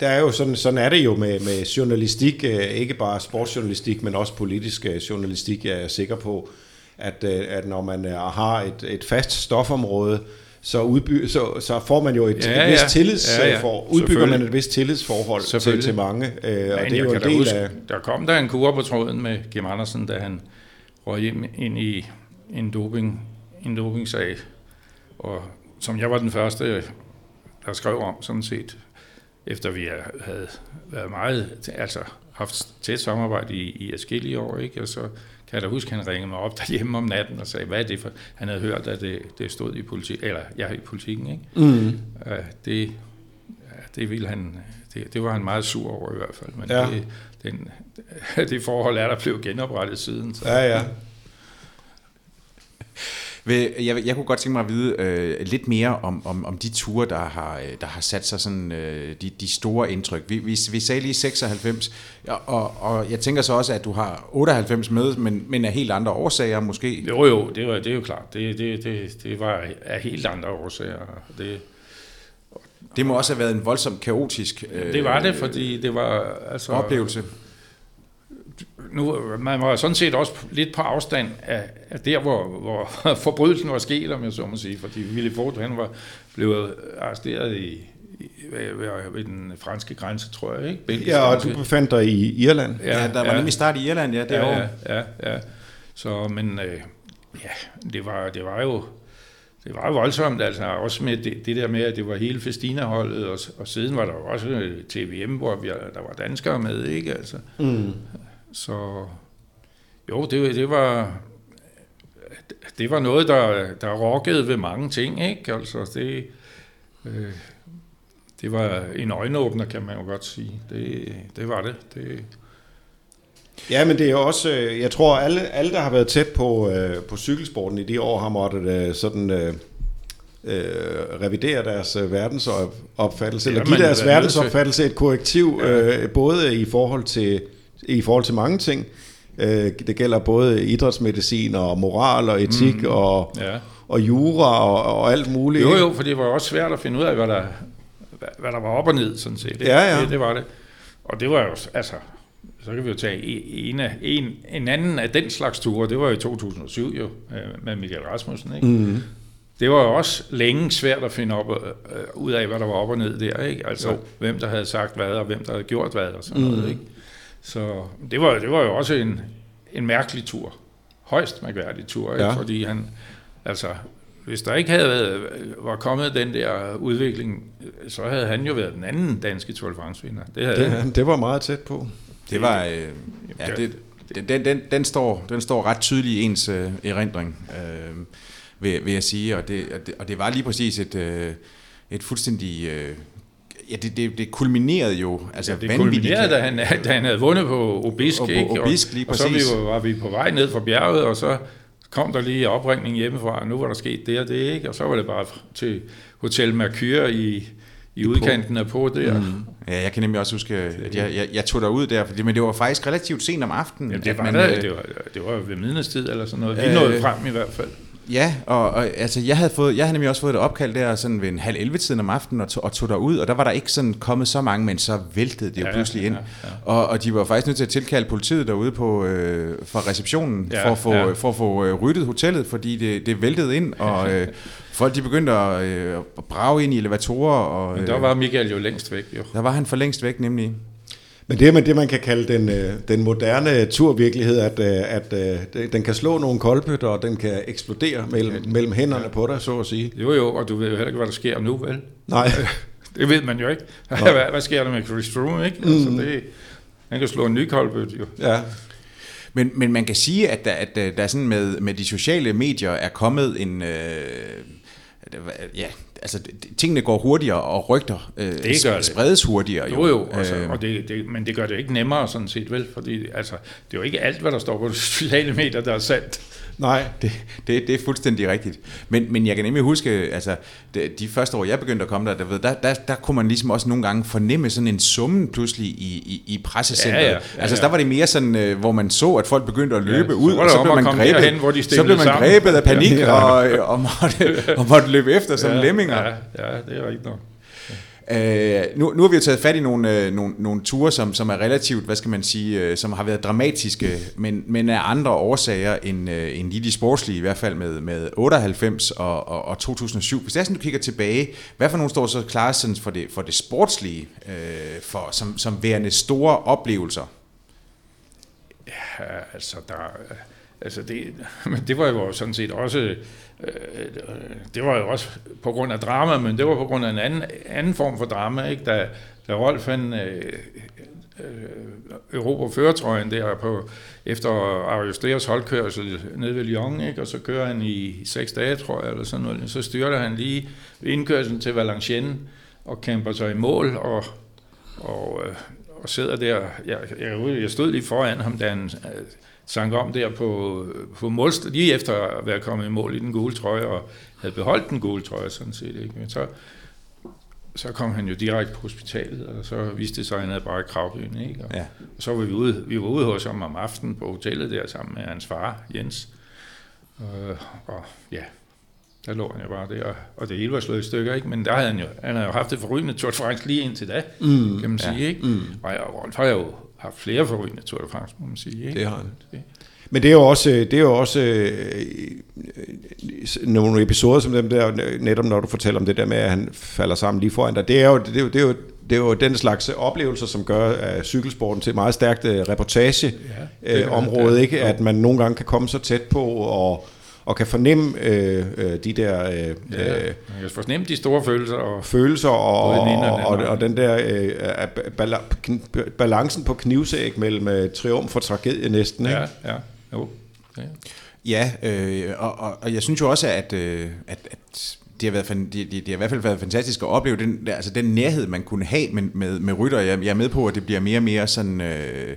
der er jo sådan, sådan er det jo med, med journalistik, øh, ikke bare sportsjournalistik, men også politisk øh, journalistik, jeg er sikker på, at, at når man har et, et fast stofområde, så, udby, så, så får man jo et, Ja, et vist ja. tillids, Ja, ja. For, udbygger man et vist tillidsforhold til, til mange, øh, og Men det er jo en del huske, af... Der kom der en kur på tråden med Kim Andersen, da han røg hjem ind i en, doping, en dopingsag, og som jeg var den første, der skrev om sådan set, efter vi havde været meget, altså haft tæt samarbejde i, i adskillige år, ikke? og så kan jeg da huske, at han ringede mig op derhjemme om natten og sagde, hvad er det for... Han havde hørt, at det, det stod i politik, eller jeg ja, i politikken, ikke? Mm. Ja, det, ja, det ville han, det, det var han meget sur over i hvert fald, men Ja. ja. det, den, (laughs) det forhold er der blevet genoprettet siden. Så. Ja, ja. Jeg, jeg kunne godt tænke mig at vide øh, lidt mere om, om, om de ture, der har, øh, der har sat sig sådan, øh, de, de store indtryk. Vi, vi, vi sagde lige 96, og, og, og jeg tænker så også, at du har 98 med, men, men af helt andre årsager måske. Jo, jo, det, var, det er jo klart. Det, det, det, det var af helt andre årsager. Det, Det må også have været en voldsomt kaotisk øh, det var det, fordi det var... Altså, oplevelse. Nu, man var sådan set også lidt på afstand af, af der, hvor, hvor (laughs) forbrydelsen var sket, om jeg så må sige, fordi Willy Ford, han var blevet arresteret i, i ved, den franske grænse, tror jeg, ikke? Belgiske Ja, og du befandt dig i Irland. Ja, der var nemlig start i Irland, ja, det ja, år. ja, ja, ja. Så, men øh, ja, det var, det var jo det var jo voldsomt, altså også med det, det der med, at det var hele Festina-holdet, og, og siden var der jo også øh, TVM, hvor vi, der var danskere med, ikke? Altså, Mm. Så jo, det, det var det var noget, der, der rokkede ved mange ting, ikke? Altså, det, øh, det var en øjenåbner, kan man jo godt sige. Det, det var det. det Ja, men det er også, øh, jeg tror alle, alle der har været tæt på, øh, på cykelsporten i de år, har måttet øh, sådan øh, øh, revidere deres øh, verdensopfattelse, Ja, eller give deres er verdensopfattelse et korrektiv, Ja. øh, både i forhold til i forhold til mange ting. Øh, det gælder både idrætsmedicin og moral og etik mm. og, ja. og jura og, og alt muligt. Jo, jo, for det var også svært at finde ud af, hvad der, hvad, hvad der var op og ned, sådan set. ikke? Ja, ja. Det, det var det. Og det var jo, altså, så kan vi jo tage en, af, en, en anden af den slags ture, det var jo i 2007 jo, øh, med Michael Rasmussen, ikke? Mm. Det var jo også længe svært at finde op, øh, ud af, hvad der var op og ned der, ikke? Altså, Jo. hvem der havde sagt hvad, og hvem der havde gjort hvad, og sådan mm. Noget, ikke? Så det var, det var jo også en, en mærkelig tur. Højst mærkværdig tur, ikke? Ja. Fordi han, altså, hvis der ikke havde været, var kommet den der udvikling, så havde han jo været den anden danske Tour de France-vinder. Det havde han. Det, det var meget tæt på. Det var, øh, ja, det, det- den, den, den, står, den står ret tydeligt i ens øh, erindring, øh, vil, vil jeg sige, og det, og det, og det var lige præcis et, øh, et fuldstændig... Øh, ja, det, det, det kulminerede jo altså Ja, det kulminerede, da han, da han havde vundet på Obisk, Og på ikke? Obisk, lige og, og så vi, var vi på vej ned fra bjerget, og så kom der lige opringning hjemmefra, og nu var der sket det og det, ikke? Og så var det bare til Hotel Mercure i, i udkanten af på der. Mm. Ja, jeg kan nemlig også huske, at jeg, jeg, jeg tog derud der, fordi, men det var faktisk relativt sent om aftenen. Jamen, det, var man, man, øh, det, var, det var ved midnadstid eller sådan noget. Vi Øh, nåede frem i hvert fald. Ja, og, og altså, jeg havde, fået, jeg havde nemlig også fået et opkald der sådan ved en halv 11 tiden om aftenen og, tog, og tog derud, og der var der ikke sådan kommet så mange, men så væltede det jo Ja, pludselig ind. ja, ja. Og, og de var faktisk nødt til at tilkalde politiet derude på, øh, fra receptionen Ja, for at få, ja. for at få øh, ryddet hotellet, fordi det, det væltede ind, og (laughs) øh, folk de begyndte at, øh, at brage ind i elevatorer. Og, Men der øh, var Michael jo længst væk, jo. der var han for længst væk nemlig. Men det er med det, man kan kalde den, øh, den moderne turvirkelighed, at, øh, at øh, den kan slå nogle koldbøtter, og den kan eksplodere mellem, mellem hænderne på dig, så at sige. Jo, jo, og du ved jo heller ikke, hvad der sker nu, vel? Nej, (laughs) Det ved man jo ikke. (laughs) hvad, hvad sker der med Chris Froome, ikke? Altså, det, han kan slå en ny koldbøt, jo. ja. Men, men man kan sige, at der, at der er sådan med, med de sociale medier er kommet en... Øh, ja, altså tingene går hurtigere, og rygter øh, Det gør det. spredes hurtigere. Jo, jo, altså, Øh, og det, det, men det gør det ikke nemmere sådan set, vel? Fordi altså, det er jo ikke alt, hvad der står på sociale medier, der er sandt. Nej, Det, det, det er fuldstændig rigtigt. Men, men jeg kan nemlig huske, altså de, de første år, jeg begyndte at komme der, der, ved, der, der, der kunne man ligesom også nogle gange fornemme sådan en summen pludselig i, i, i pressecentret. Ja, ja, ja, altså ja. der var det mere sådan, øh, hvor man så, at folk begyndte at løbe så ud, og så blev man grebet, derhen, hvor de så blev man sammen. grebet af panik Ja. og, øh, og, måtte, (laughs) og måtte løbe efter som lemminger. Ja, ja, det er rigtigt nok. Øh, nu, nu har vi jo taget fat i nogle, øh, nogle, nogle ture, som, som er relativt, hvad skal man sige, øh, som har været dramatiske, men, men af andre årsager end, øh, end lige de sportslige, i hvert fald med, med 98 og, og, og 2007. Hvis det er sådan, du kigger tilbage, hvad for nogle står så klar sådan for, det, for det sportslige, øh, for, som, som værende store oplevelser? Ja, altså, der, øh, altså det, (laughs) men det var jo sådan set også, Øh, det var jo også på grund af drama, men det var på grund af en anden, anden form for drama, ikke? Da, da Rolf han, øh, øh, Europa føretrøjen der på, efter Arius Deas holdkørsel nede ved Lyon, ikke? og så kører han i seks dage, tror jeg, eller sådan noget, så styrter han lige ved indkørselen til Valenciennes og kæmper sig i mål, og, og, øh, og sidder der. Jeg, jeg, jeg stod lige foran ham, da han øh, sank om der på, på målst, lige efter at være kommet i mål i den gule trøje, og havde beholdt den gule trøje sådan set. Ikke? Men så, så kom han jo direkte på hospitalet, og så viste det sig, at han havde bare kravben. Ikke? Og, Ja. og så var vi ude, vi var ude hos ham om aftenen på hotellet der, sammen med hans far, Jens. Øh, og ja, der lå han jo bare der, og det hele var slået i stykker, ikke? Men der havde han jo, han havde jo haft det forrygende Tour de France lige indtil da, mm, kan man sige, ja. ikke? Mm. Og jeg, Rolf har jo haft flere forrygende Tour de France, må man sige, ikke? det har han. Det- Men det er jo også, det er jo også øh, nogle episoder som dem der, netop når du fortæller om det der med, at han falder sammen lige foran dig. Det er jo, det er jo, det er jo, det er jo den slags oplevelser, som gør uh, cykelsporten til et meget stærkt uh, reportage Ja, det uh, gør område, ikke? At man nogle gange kan komme så tæt på og, og kan fornemme uh, uh, de der uh, Ja, man kan fornemme de store følelser, og følelser og, Både den og og, den og, og den der bala- kn- balancen på knivsæg mellem uh, triumf og tragedie næsten. Ikke? ja, ja, jo. Ja. Ja, øh, og, og, og jeg synes jo også, at, øh, at, at det, har været, det, det, det har i hvert fald været fantastisk at opleve den, altså den nærhed, man kunne have med, med, med rytter. Jeg, jeg er med på, at det bliver mere og mere sådan... Øh,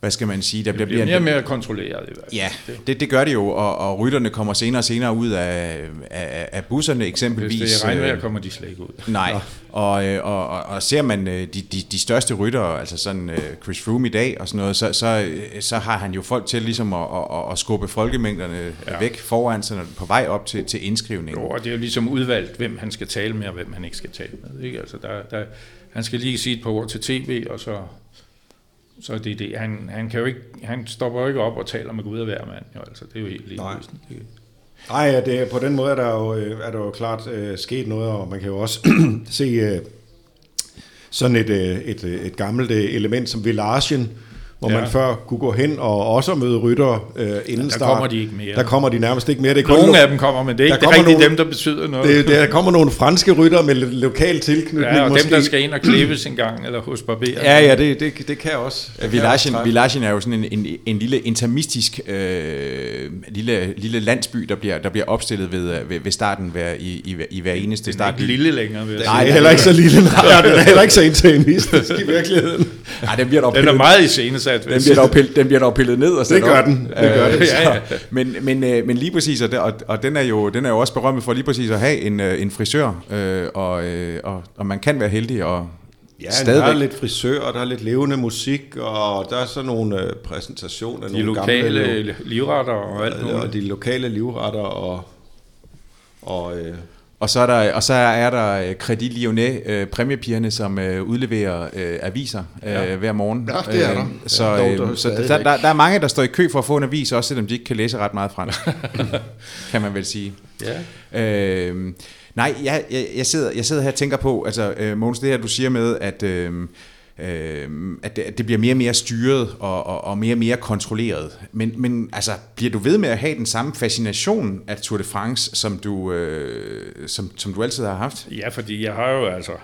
hvad skal man sige? Der Det bliver mere og mere kontrolleret i hvert fald. Ja, det, det gør det jo, og, og rytterne kommer senere og senere ud af, af, af busserne eksempelvis. Hvis det er regnvejr, øh, kommer de slet ikke ud. Nej, og, øh, og, og, og ser man øh, de, de, de største ryttere, altså sådan Chris Froome i dag og sådan noget, så, så, så har han jo folk til ligesom at, at, at skubbe folkemængderne ja. Væk foran, er på vej op til, til indskrivning. Jo, og det er jo ligesom udvalgt, hvem han skal tale med, og hvem han ikke skal tale med. Ikke? Altså, der, der, han skal lige sige et par ord til tv, og så, så er det det. Han, han, kan jo ikke, han stopper jo ikke op og taler med Gud og hver mand. Jo, altså, det er jo helt lige Nej. Det, Nej, ja, det, på den måde er der jo, øh, er der jo klart øh, sket noget, og man kan jo også (clears throat) se øh, sådan et, øh, et, øh, et gammelt øh, element som Villagen, hvor ja. Ja. man før kunne gå hen og også møde rytter øh, inden der start. kommer de ikke mere. Der kommer de nærmest ikke mere. Det er kun Nogle no- af dem kommer, men det er der ikke kommer rigtig nogle- dem, der betyder noget. det, der kommer nogle franske rytter med lo- lokal tilknytning ja, og måske. dem, der skal ind og klippes en gang, eller hos barber. Ja, ja, det, det, det kan også. Også Villagen. Villagen er jo sådan en, en, en lille intermistisk øh, lille, lille landsby, der bliver, der bliver opstillet ved, øh, ved, ved starten hver, i, i, i hver eneste det er start. ikke lille længere, vil jeg Nej, er heller ikke så lille. (laughs) Nej, den er heller ikke så (laughs) intermistisk i virkeligheden. Nej, den bliver dog Den er pillet- meget iscenesat. vil Den bliver, dog pillet, den bliver dog pillet ned og sat gør op. den. Det gør den. Ja, ja. Så, men, men, øh, men lige præcis, og, det, og, og den, er jo, den er jo også berømmet for lige præcis at have en, øh, en frisør, øh, og, øh, og, og man kan være heldig og Ja, Stadigvæk. der er lidt frisør, og der er lidt levende musik, og der er så nogle øh, præsentationer. De nogle lokale gamle, livretter og alt og de lokale livretter, og, og øh, og så er der, og så er der øh, Credit Lyonnais, øh, præmiepigerne, som øh, udleverer øh, aviser øh, ja. hver morgen. Ja, det er der. Øh, så ja, dog, øh, så der, der, der er mange, der står i kø for at få en avis, også selvom de ikke kan læse ret meget fransk, (laughs) kan man vel sige. Ja. Øh, nej, jeg, jeg, jeg, sidder, jeg sidder her og tænker på, altså øh, Mogens, det her du siger med, at... Øh, øh, at, det, at det bliver mere og mere styret og, og, og mere og mere kontrolleret. Men, men altså, bliver du ved med at have den samme fascination af Tour de France, som du, øh, som, som du altid har haft? Ja, fordi jeg har jo altså Øh,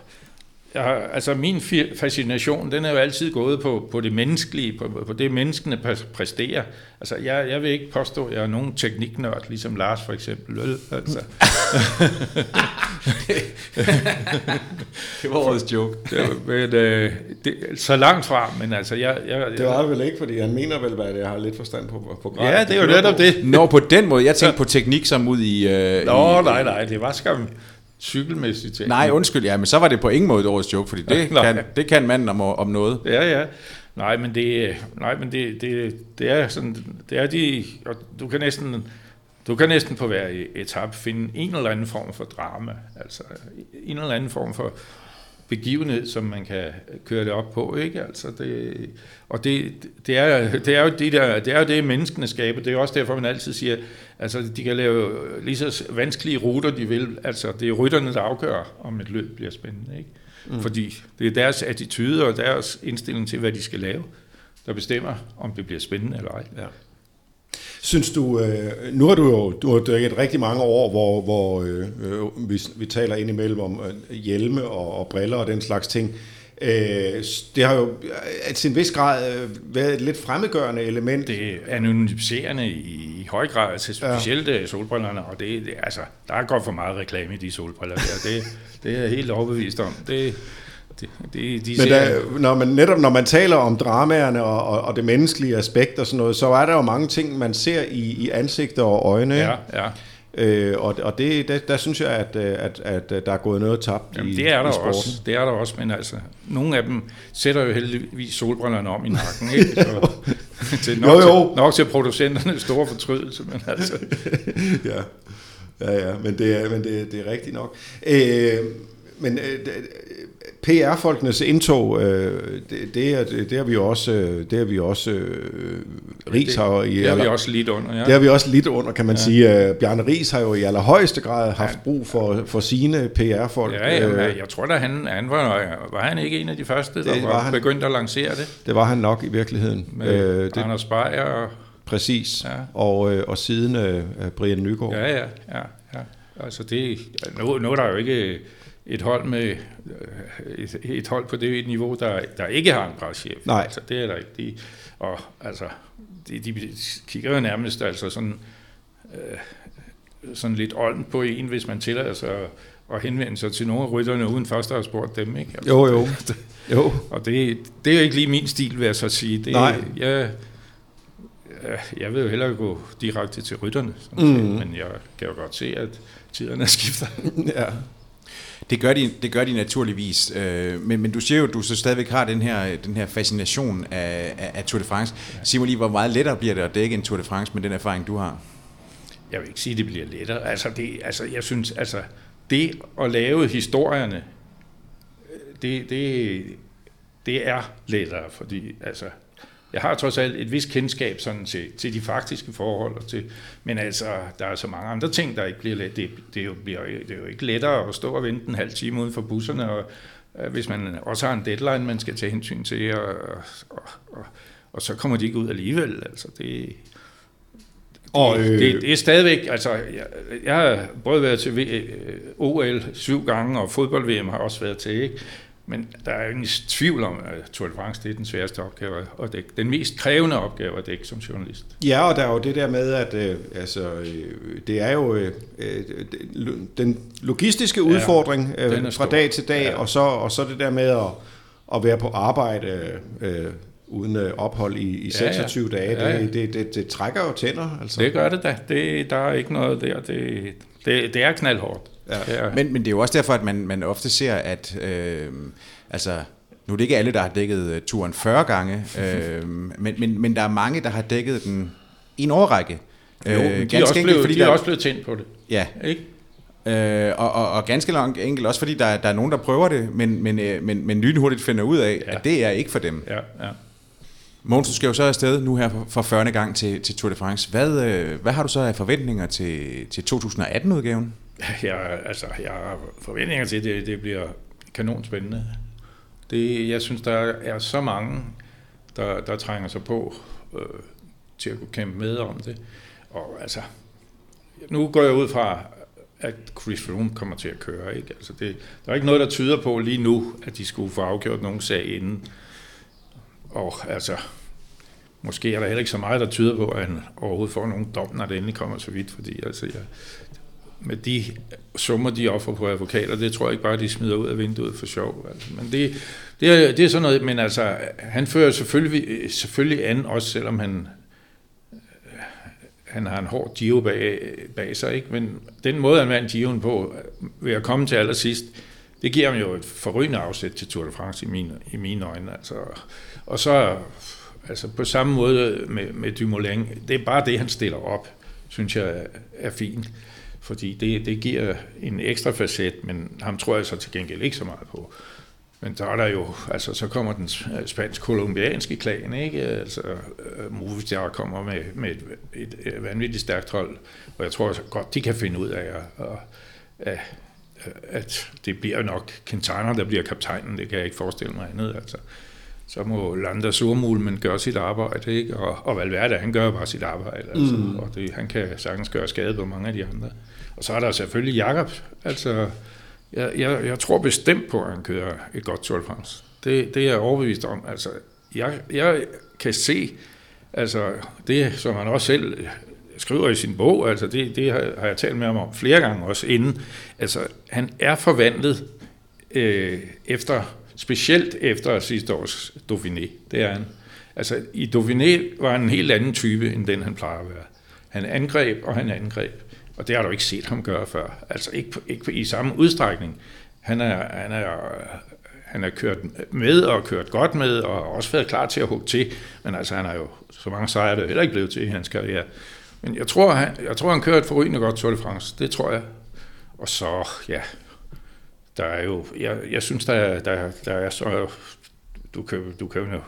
har, altså min fascination, den er jo altid gået på, på det menneskelige, på, på det menneskene præsterer. Altså jeg, jeg vil ikke påstå, at jeg er nogen tekniknørd, ligesom Lars for eksempel. Vel? Altså. det var årets joke. det, men, øh, det, så langt fra, men altså jeg... jeg det var vel ikke, fordi han mener vel, at jeg har lidt forstand på, på grad. Ja, det er jo netop det. Nå, på den måde. Jeg tænkte på teknik som ud i... Øh, Nå, i, nej, nej, det var skam cykelmæssigt ting. Nej, undskyld, ja, men så var det på ingen måde et årets joke, fordi det, (laughs) kan, det kan manden om, om noget. Ja, ja. Nej, men det, nej, men det, det, det er sådan, det er de, og du kan næsten, du kan næsten på hver etape finde en eller anden form for drama, altså en eller anden form for begivenhed, som man kan køre det op på, ikke? Altså det, og det, det, er, det er jo det der, det er jo det menneskene skaber. Det er også derfor man altid siger, altså de kan lave lige så vanskelige ruter de vil. Altså det er rytterne der afgør om et løb bliver spændende, ikke? Mm. Fordi det er deres attitude og deres indstilling til hvad de skal lave, der bestemmer om det bliver spændende eller ej. Ja. Synes du, øh, nu har du jo du har dækket rigtig mange år, hvor, hvor øh, øh, vi, vi taler indimellem om øh, hjelme og, og briller og den slags ting. Øh, det har jo øh, til en vis grad øh, været et lidt fremmedgørende element. Det er anonymiserende i, i høj grad, til specielt ja. solbrillerne, og det, det, altså, der er godt for meget reklame i de solbriller der. Det, det er jeg helt overbevist om. Det, det, det, de men der, når man, netop når man taler om dramaerne og, og, og det menneskelige aspekt og sådan noget, så er der jo mange ting, man ser i, i ansigter og øjne. Ja, ja. Øh, og og det, der, der synes jeg, at, at, at, at der er gået noget tabt Jamen, i, det er der i sporten. Også, det er der også, men altså, nogle af dem sætter jo heldigvis solbrillerne om i nakken, ikke? (laughs) Så, (laughs) til nok, jo, jo. Til, nok til producenterne store fortrydelse, men altså... (laughs) ja. Ja, ja, men det er, men det, det er rigtigt nok. Øh, men øh, PR-folkenes indtog, øh, det, det, er, det, har vi også, øh, det har vi også øh, Ries har i, det har vi også lidt under, ja. Det har vi også lidt under, kan man ja. sige. Øh, Bjarne Ries har jo i allerhøjeste grad haft ja. brug for, for sine PR-folk. Ja, ja, øh, jeg tror da, han, han var, var han ikke en af de første, der det var, var han, begyndt at lancere det? Det var han nok i virkeligheden. Med øh, det, Anders Beyer og... Præcis. Ja. Og, øh, og siden øh, Brian Nygaard. Ja, ja, ja. ja. Altså det, nu, nu er der jo ikke et hold med øh, et, et hold på det niveau, der, der ikke har en preschef. Nej. Altså, det er der ikke. De, og altså, de, de kigger jo nærmest altså sådan, øh, sådan lidt olden på en, hvis man tillader sig at, at henvende sig til nogle af rytterne, uden først at have spurgt dem. Ikke? Altså, jo, jo. (laughs) jo. Og det, det er jo ikke lige min stil, vil jeg så sige. Det, Nej. Jeg, jeg vil jo hellere gå direkte til rytterne, mm. men jeg kan jo godt se, at tiderne skifter. ja. Det gør de, det gør de naturligvis, øh, men, men du siger jo, at du så stadigvæk har den her, den her fascination af, af, af Tour de France. Ja. Sig mig lige, hvor meget lettere bliver det at dække en Tour de France med den erfaring, du har? Jeg vil ikke sige, at det bliver lettere. Altså, det, altså jeg synes, altså, det at lave historierne, det, det, det er lettere, fordi altså, jeg har trods alt et vis kendskab sådan til, til de faktiske forhold, og til, men altså, der er så mange andre ting, der ikke bliver let. Det, det, er jo, bliver, det er jo ikke lettere at stå og vente en halv time uden for busserne, og, øh, hvis man også har en deadline, man skal tage hensyn til, og, og, og, og så kommer de ikke ud alligevel. Altså, det, og, øh... det, det er stadigvæk, altså, jeg, jeg har både været til øh, OL syv gange, og fodbold-VM har også været til, ikke? Men der er ingen tvivl om, at Tour de France det er den sværeste opgave at dække. Den mest krævende opgave at dække som journalist. Ja, og der er jo det der med, at øh, altså, øh, det er jo øh, øh den logistiske udfordring ja, øh, fra dag til dag, ja. og, så, og så det der med at, at være på arbejde øh, uden øh, ophold i, i 26 ja, ja. dage, ja, ja. Det, det, det, det trækker jo tænder. Altså. Det gør det da. Det, der er ikke noget der. Det, det, det er knaldhårdt. Ja. Men, men det er jo også derfor, at man, man ofte ser, at øh, altså, Nu er det ikke alle, der har dækket uh, turen 40 gange, øh, (laughs) men, men, men der er mange, der har dækket den i en årrække. Jo, øh, de, er også, blevet, fordi de er der, også blevet tændt på det. Ja. Ikke? Øh, og, og, og ganske langt enkelt også, fordi der, der er nogen, der prøver det, men, men, øh, men, men lynhurtigt finder ud af, ja. at det er ikke for dem. Ja, ja. Mogens, du skal jo så afsted nu her for 40. gang til, til Tour de France. Hvad, øh, hvad har du så af forventninger til, til 2018-udgaven? Ja, altså, jeg har forventninger til, at det, det bliver kanonspændende. Det, jeg synes, der er så mange, der, der trænger sig på øh, til at kunne kæmpe med om det. Og altså, nu går jeg ud fra, at Chris Froome kommer til at køre. Ikke? Altså det, der er ikke noget, der tyder på lige nu, at de skulle få afgjort nogen sag inden. Og altså, måske er der heller ikke så meget, der tyder på, at han overhovedet får nogen dom, når det endelig kommer så vidt, fordi altså, jeg, med de summer, de offer på advokater, det tror jeg ikke bare, de smider ud af vinduet for sjov. Altså. Men det, det, er, det er sådan noget, men altså, han fører selvfølgelig, selvfølgelig an, også selvom han øh, han har en hård Gio bag, bag sig, ikke? men den måde, han vandt Gio'en på, øh, ved at komme til allersidst, det giver ham jo et forrygende afsæt til Tour de France i mine, i mine øjne. Altså. Og så altså på samme måde med, med Dumoulin, det er bare det, han stiller op, synes jeg er fint. Fordi det, det giver en ekstra facet, men ham tror jeg så til gengæld ikke så meget på. Men så er der jo, altså så kommer den øh, spansk-kolumbianske klan, ikke? Altså øh, Movistar kommer med, med et, et, et vanvittigt stærkt hold, og jeg tror godt, de kan finde ud af, at, at, at det bliver nok Quintana, der bliver kaptajnen, det kan jeg ikke forestille mig andet, altså. Så må Landa Surmulmen gøre sit arbejde, ikke? Og, og Valverde, han gør bare sit arbejde, altså. Mm. Og det, han kan sagtens gøre skade på mange af de andre. Og så er der selvfølgelig Jakob, altså jeg, jeg, jeg tror bestemt på, at han kører et godt Tour de France. Det, det er jeg overbevist om. Altså, jeg, jeg kan se, altså det, som han også selv skriver i sin bog, altså det, det har, har jeg talt med ham om flere gange også inden. Altså, han er forvandlet øh, efter, specielt efter sidste års Dauphiné. Det er han. Altså, i Dauphiné var han en helt anden type, end den han plejer at være. Han angreb, og han angreb. Og det har du ikke set ham gøre før. Altså ikke, på, ikke på, i samme udstrækning. Han er, han er han er kørt med og kørt godt med, og også været klar til at hugge til. Men altså, han har jo så mange sejre, det heller ikke blevet til i hans karriere. Men jeg tror, han, jeg tror, han kører et forrygende godt Tour de France. Det tror jeg. Og så, ja, der er jo, jeg, jeg synes, der der, der er så, du kan, du kan jo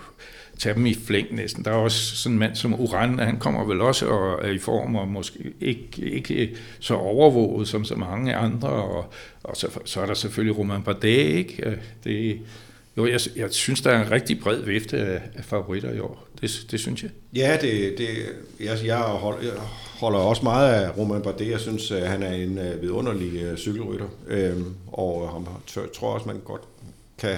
tage dem i flæng næsten. Der er også sådan en mand som Uran, han kommer vel også og er i form og måske ikke, ikke så overvåget som så mange andre. Og, og så, så er der selvfølgelig Roman Bardet, ikke? Øh, det, jo, jeg, jeg synes, der er en rigtig bred vifte af, af favoritter i år. Det, det synes jeg. Ja, det, det, jeg, jeg, holder, jeg holder også meget af Roman Bardet. Jeg synes, han er en uh, vidunderlig uh, cykelrytter. Øhm, og ham tror også, man godt kan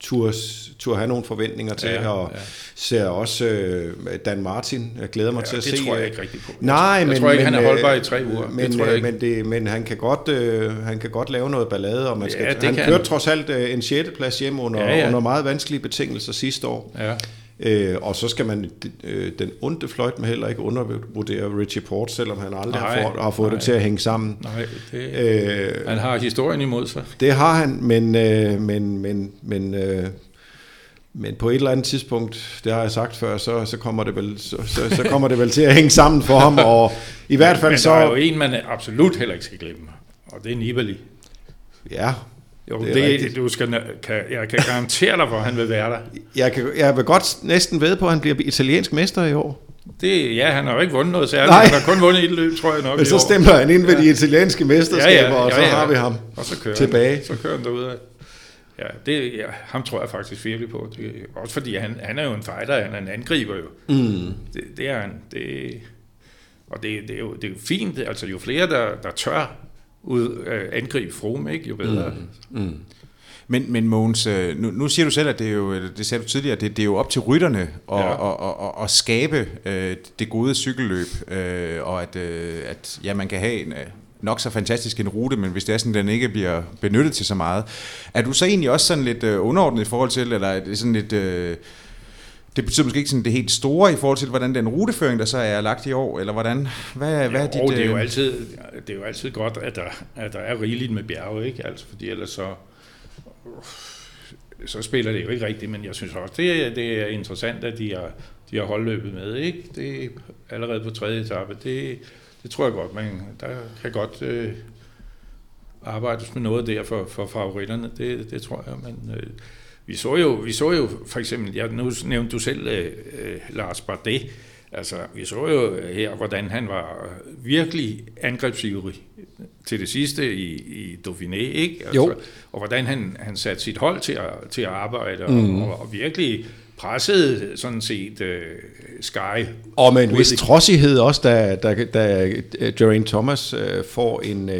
tur, tur have nogle forventninger til, ja, og ja. ser også øh, Dan Martin. Jeg glæder mig ja, til at det se. det tror jeg ikke rigtigt på. Nej, jeg men, tror ikke, men, han er holdbar i tre uger. Men, det tror jeg ikke. men, det, men han, kan godt, øh, han kan godt lave noget ballade, og man skal, ja, han kørte trods alt øh, en 6. plads hjem under, ja, ja. under meget vanskelige betingelser sidste år. Ja. Øh, og så skal man øh, den onde fløjt med heller ikke undervurdere Richie Port, selvom han aldrig nej, har, fået, har fået nej, det til at hænge sammen. Nej, det, øh, han har historien imod sig. Det har han, men, øh, men, men, men øh, men på et eller andet tidspunkt, det har jeg sagt før, så, så, kommer, det vel, så, så, så kommer det vel til at hænge sammen for ham. Og i (laughs) hvert fald men så... der er jo en, man absolut heller ikke skal glemme, og det er Nibali. Ja, jo, det, det det, du skal, kan, jeg kan garantere dig, hvor han vil være der. Jeg, kan, jeg vil godt næsten ved på, at han bliver italiensk mester i år. Det, ja, han har jo ikke vundet noget særligt. Nej. Han har kun vundet et løb, tror jeg nok. Men så stemmer han ind ved ja. de italienske mesterskaber, ja, ja, ja, og så har vi ham og så kører tilbage. Han, så kører han derude af. Ja, det, ja, ham tror jeg faktisk virkelig på. Det, også fordi han, han er jo en fighter, han er en angriber jo. Mm. Det, det er han. Det, og det, det, er jo, det er jo fint, altså jo flere, der, der tør ud, uh, angribe Froome, ikke, jo bedre. Mm. Mm. Men, men Mogens, øh, nu, nu siger du selv, at det er jo, det sagde du tidligere, det, det er jo op til rytterne at, ja. og, og, og, at skabe øh, det gode cykelløb, øh, og at, øh, at ja, man kan have en, nok så fantastisk en rute, men hvis det er sådan, den ikke bliver benyttet til så meget. Er du så egentlig også sådan lidt øh, underordnet i forhold til, eller er det sådan lidt... Øh, det betyder måske ikke sådan det helt store i forhold til, hvordan den ruteføring, der så er lagt i år, eller hvordan? Hvad, ja, hvad er dit... Det er, jo øh, altid, det er jo altid godt, at der, at der er rigeligt med bjerge, ikke? Altså, fordi ellers så... så spiller det jo ikke rigtigt, men jeg synes også, det, det er interessant, at de har, de har holdløbet med. Ikke? Det er allerede på tredje etape. Det, det tror jeg godt, man, der kan godt øh, arbejdes med noget der for, for favoritterne. Det, det tror jeg, men øh, vi, så jo, vi så jo for eksempel, ja, nu nævnte du selv øh, øh Lars Bardet, Altså, vi så jo her, hvordan han var virkelig angrebsivrig til det sidste i, i Dauphiné, ikke? Altså, jo. Og hvordan han, han satte sit hold til at, til at arbejde, mm. og, og virkelig pressede sådan set uh, Sky. Og med en vis trodsighed også, da, da, da Geraint Thomas uh, får en, uh,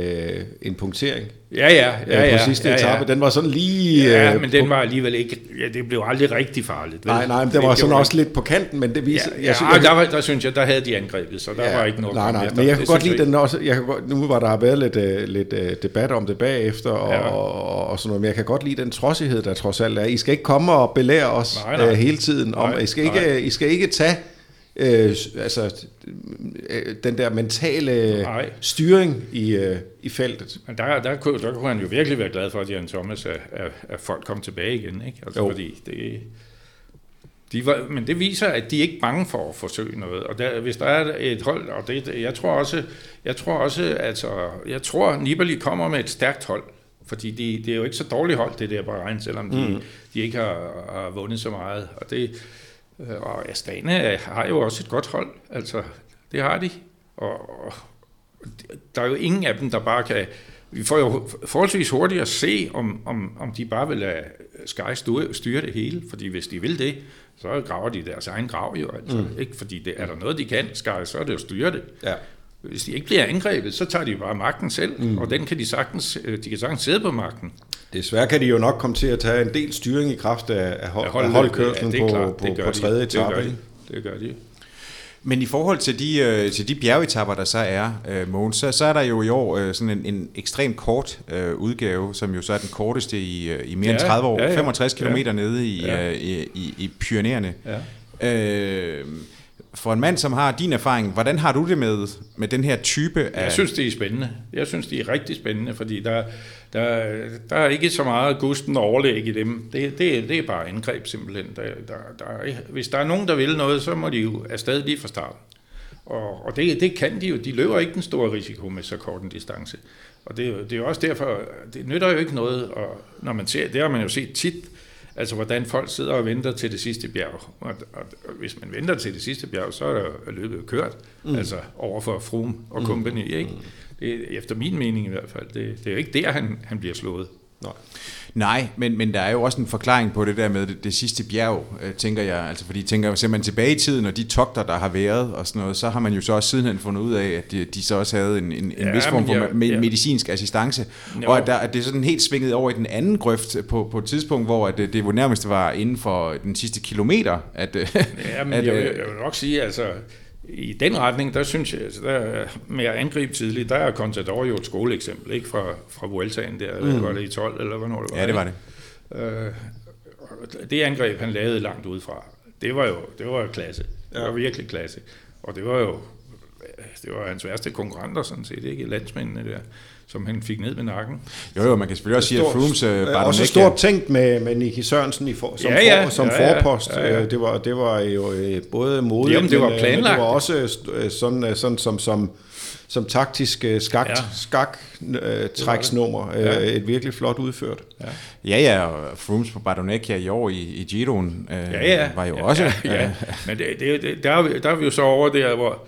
en punktering. Ja, ja, ja, ja, på sidste ja, etape. Ja. Den var sådan lige... Ja, men den var alligevel ikke... Ja, det blev aldrig rigtig farligt. Vel? Nej, nej, men det var sådan også lidt på kanten, men det viser... Ja, ja, jeg synes, jeg, der, der synes jeg, der havde de angrebet, så der ja, var ikke noget... Nej, nej, men jeg kan godt lide den også... Jeg kan godt, nu var der været lidt, uh, lidt uh, debat om det bagefter, og, ja. og, og sådan noget, men jeg kan godt lide den trodsighed, der trods alt er. I skal ikke komme og belære os nej, nej. Uh, hele tiden om... Nej, I, skal ikke, I skal ikke tage øh, altså, øh, den der mentale Nej. styring i, øh, i feltet. Men der, der, kunne, der kunne han jo virkelig være glad for, at Jan Thomas, at, at folk kom tilbage igen. Ikke? Altså, jo. fordi det, de var, men det viser, at de er ikke bange for at forsøge noget. Og der, hvis der er et hold, og det, jeg tror også, jeg tror også, altså, jeg tror, Nibali kommer med et stærkt hold. Fordi de, det er jo ikke så dårligt hold, det der Bahrein, selvom de, mm. de ikke har, har vundet så meget. Og det, og Astana har jo også et godt hold, altså det har de. Og, der er jo ingen af dem, der bare kan... Vi får jo forholdsvis hurtigt at se, om, om, om de bare vil lade Sky styre det hele, fordi hvis de vil det, så graver de deres egen grav jo, altså, mm. ikke? fordi det, er der noget, de kan, Sky, så er det at styre det. Ja. Hvis de ikke bliver angrebet, så tager de bare magten selv, mm. og den kan de sagtens, øh, de kan sagtens sidde på magten. Desværre kan de jo nok komme til at tage en del styring i kraft af, af, hold, af holdkørslen ja, på, klart, på, på tredje etape. Det, gør de. det gør de. Men i forhold til de, øh, til de bjergetapper, der så er, øh, Mogens, så, så er der jo i år øh, sådan en, en ekstremt kort øh, udgave, som jo så er den korteste i, i mere ja, end 30 år, ja, ja, 65 km ja. nede i, ja. øh, i, i, i Pyreneerne. Ja. Øh, for en mand, som har din erfaring, hvordan har du det med, med den her type af... Jeg synes, det er spændende. Jeg synes, det er rigtig spændende, fordi der, der, der er ikke så meget gusten og overlæg i dem. Det, det, det er bare angreb simpelthen. Der, der, der hvis der er nogen, der vil noget, så må de jo afsted lige fra starten. Og, og det, det kan de jo. De løber ikke den store risiko med så kort en distance. Og det, det er jo også derfor, det nytter jo ikke noget, og når man ser, det har man jo set tit, Altså, hvordan folk sidder og venter til det sidste bjerg. Og, og, og hvis man venter til det sidste bjerg, så er der løbet kørt. Mm. Altså, over for Froome og mm. company, ikke? Mm. Det, efter min mening i hvert fald. Det, det er jo ikke der, han, han bliver slået. Nej. Nej, men, men der er jo også en forklaring på det der med det, det sidste bjerg, øh, tænker jeg. Altså, fordi tænker, ser man tilbage i tiden, og de togter, der har været og sådan noget, så har man jo så også sidenhen fundet ud af, at de, de så også havde en, en, ja, en vis form for ja, ja. medicinsk assistance. Jo. Og at, der, at det er sådan helt svinget over i den anden grøft på, på et tidspunkt, hvor at det, det nærmest var inden for den sidste kilometer. At, ja, men at, jeg, vil, jeg vil nok sige, altså i den retning, der synes jeg, altså der, med at angribe tidligt, der er Contador jo et skoleeksempel, ikke? Fra, fra Vueltaen der, mm. var det i 12, eller hvornår det var? Ja, det var det. Øh, det angreb, han lavede langt udefra, det var jo det var klasse. Det var virkelig klasse. Og det var jo det var hans værste konkurrenter, sådan set, ikke? Landsmændene der som han fik ned med nakken. Jo, jo, man kan selvfølgelig også sige, at Frooms uh, bare Også stort tænkt med, med Nicky Sørensen i for, som, ja, ja, for, som ja, ja, forpost. Ja, ja. Det, var, det var jo både modigt, Jamen, det var planlagt. Men det var også sådan, sådan som, som, som taktisk skak, ja. skak uh, træksnummer. Ja. Et virkelig flot udført. Ja, ja, ja og Frooms på Bardonecchia i år i, i Giroen uh, ja, ja. var jo ja, også... Ja, ja. Men det, det, der, er vi, der er vi jo så over der, hvor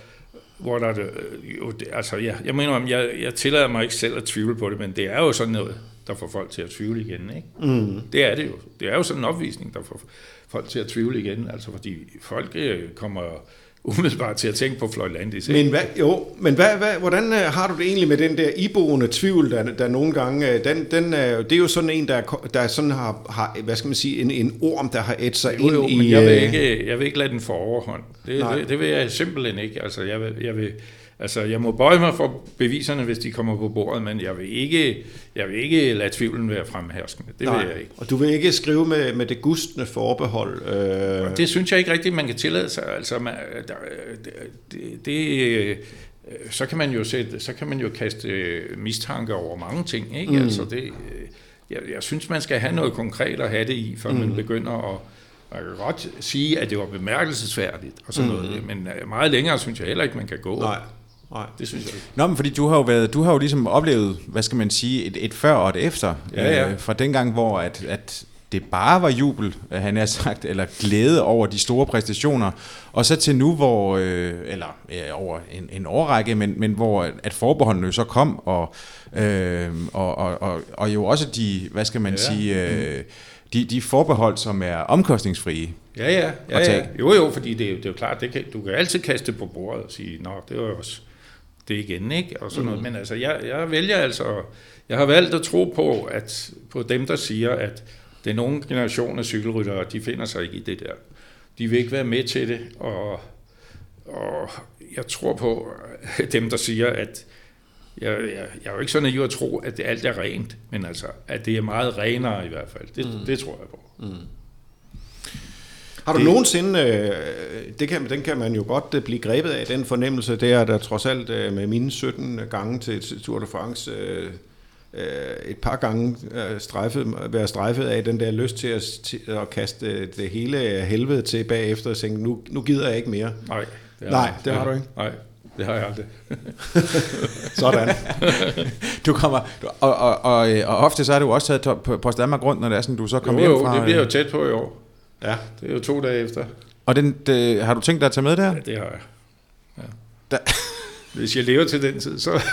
hvor der øh, jo, altså ja, jeg mener, jeg, jeg tillader mig ikke selv at tvivle på det, men det er jo sådan noget, der får folk til at tvivle igen, ikke? Mm. Det er det jo. Det er jo sådan en opvisning, der får folk til at tvivle igen, altså fordi folk øh, kommer umiddelbart til at tænke på Floyd Landis. Ikke? Men, hvad, jo, men hvad, hvad, hvordan øh, har du det egentlig med den der iboende tvivl, der, der nogle gange, øh, den, den, det er jo sådan en, der, der sådan har, har, hvad skal man sige, en, en orm, der har et sig jo, ind jo, i... jeg vil, øh, ikke, jeg vil ikke lade den få overhånd. Det, det, det vil jeg simpelthen ikke. Altså, jeg vil, jeg vil, Altså, jeg må bøje mig for beviserne, hvis de kommer på bordet, men jeg vil ikke, jeg vil ikke lade tvivlen være fremherskende. Det Nej, vil jeg ikke. Og du vil ikke skrive med, med det gustne forbehold? Øh... Det synes jeg ikke rigtigt, man kan tillade sig. Altså, man, der, det, det, øh, så kan man jo sætte, så kan man jo kaste mistanke over mange ting, ikke? Mm. Altså, det, jeg, jeg synes, man skal have noget konkret at have det i, før mm. man begynder at... Man kan godt sige, at det var bemærkelsesværdigt og sådan mm-hmm. noget, men øh, meget længere synes jeg heller ikke, man kan gå. Nej. Nej. Det synes jeg ikke. Nå, men fordi du har jo, været, du har jo ligesom oplevet, hvad skal man sige, et, et før og et efter. Ja, ja. Øh, fra dengang, hvor at, at det bare var jubel, han har sagt, eller glæde over de store præstationer, og så til nu, hvor, øh, eller ja, over en, en årrække, men, men hvor at forbeholdene jo så kom, og, øh, og, og, og, og jo også de, hvad skal man ja. sige, øh, de, de forbehold, som er omkostningsfrie. Ja, ja, ja, ja. Jo, jo, fordi det, det er jo klart, det kan, du kan altid kaste på bordet og sige, nå, det var jo også det igen, ikke? Og sådan mm. noget. Men altså, jeg, jeg vælger altså, jeg har valgt at tro på, at på dem, der siger, at det er nogle generationer af cykelryttere, de finder sig ikke i det der. De vil ikke være med til det, og, og jeg tror på dem, der siger, at jeg, jeg, jeg er jo ikke så naiv at tro, at det alt er rent, men altså, at det er meget renere i hvert fald. Det, mm. det tror jeg på. Mm. Har du det, nogensinde, øh, det kan, den kan man jo godt øh, blive grebet af, den fornemmelse, det er der trods alt øh, med mine 17 gange til Tour de France, et par gange strejfet, være strejfet af den der lyst til at, til at kaste det hele helvede til bagefter og tænke, nu, nu gider jeg ikke mere. Nej, det har, Nej, det har du ikke. Nej, det har jeg aldrig. (laughs) (laughs) sådan. du kommer, og, og, og, og ofte så er du også taget på Post Danmark rundt, når det er sådan, du så kommer hjem fra... Jo, det bliver jo tæt på i år. Ja. Det er jo to dage efter. Og den, det, har du tænkt dig at tage med der? Ja, det har jeg. Ja. Da. (laughs) Hvis jeg lever til den tid, så... (laughs)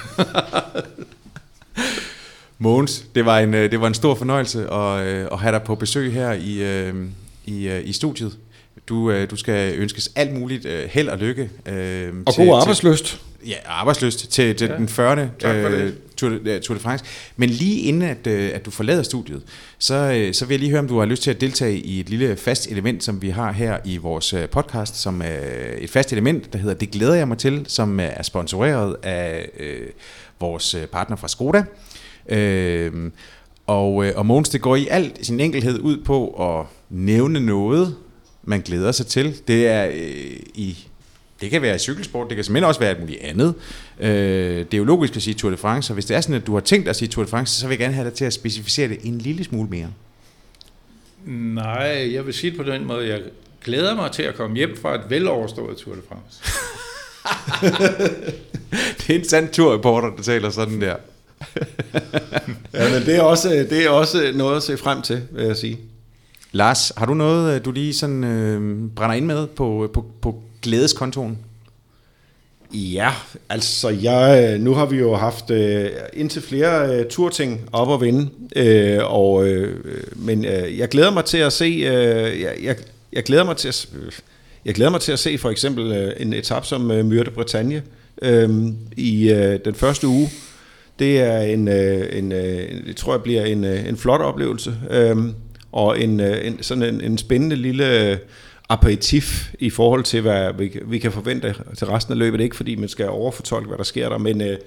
Mogens, det var en, øh, det var en stor fornøjelse at, øh, at have dig på besøg her i, øh, i, i studiet. Du, du skal ønskes alt muligt held og lykke. Og til, god arbejdsløst. Ja, arbejdsløst til, til ja. den 40. Tak for det. Tour, de, Tour de France. Men lige inden at, at du forlader studiet, så, så vil jeg lige høre, om du har lyst til at deltage i et lille fast element, som vi har her i vores podcast, som er et fast element, der hedder Det glæder jeg mig til, som er sponsoreret af øh, vores partner fra Skoda. Øh, og, og Måns, det går i alt sin enkelhed ud på at nævne noget, man glæder sig til. Det er øh, i det kan være cykelsport, det kan simpelthen også være alt muligt andet. Øh, det er jo logisk at sige Tour de France, og hvis det er sådan, at du har tænkt dig at sige Tour de France, så vil jeg gerne have dig til at specificere det en lille smule mere. Nej, jeg vil sige det på den måde, jeg glæder mig til at komme hjem fra et veloverstået Tour de France. (laughs) det er en sand turreporter, der taler sådan der. ja, men det er, også, det er også noget at se frem til, vil jeg sige. Lars, har du noget, øh, du lige sådan øh, brænder ind med på, øh, på, på glædeskontoen? Ja, altså jeg, øh, nu har vi jo haft øh, indtil flere øh, turting op og vinde, øh, og, øh, men øh, jeg glæder mig til at se, øh, jeg, jeg, jeg glæder mig til at, øh, jeg glæder mig til at se for eksempel øh, en etap som øh, Myrte Bretagne øh, i øh, den første uge. Det er en, øh, en øh, det tror jeg bliver en, øh, en flot oplevelse, øh, og en, øh, en, sådan en, en spændende lille øh, aperitif i forhold til, hvad vi, vi kan forvente til resten af løbet. Ikke fordi man skal overfortolke, hvad der sker der, men, øh,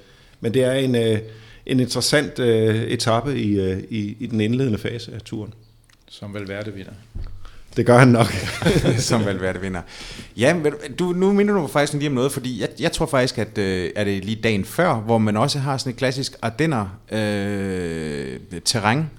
men det er en, øh, en interessant øh, etape i, øh, i, i den indledende fase af turen. Som vel værte vinder. Det gør han nok. (laughs) som vel værte vinder. Ja, men du, nu minder du faktisk lige om noget, fordi jeg, jeg tror faktisk, at øh, er det lige dagen før, hvor man også har sådan et klassisk Ardenner øh, terræn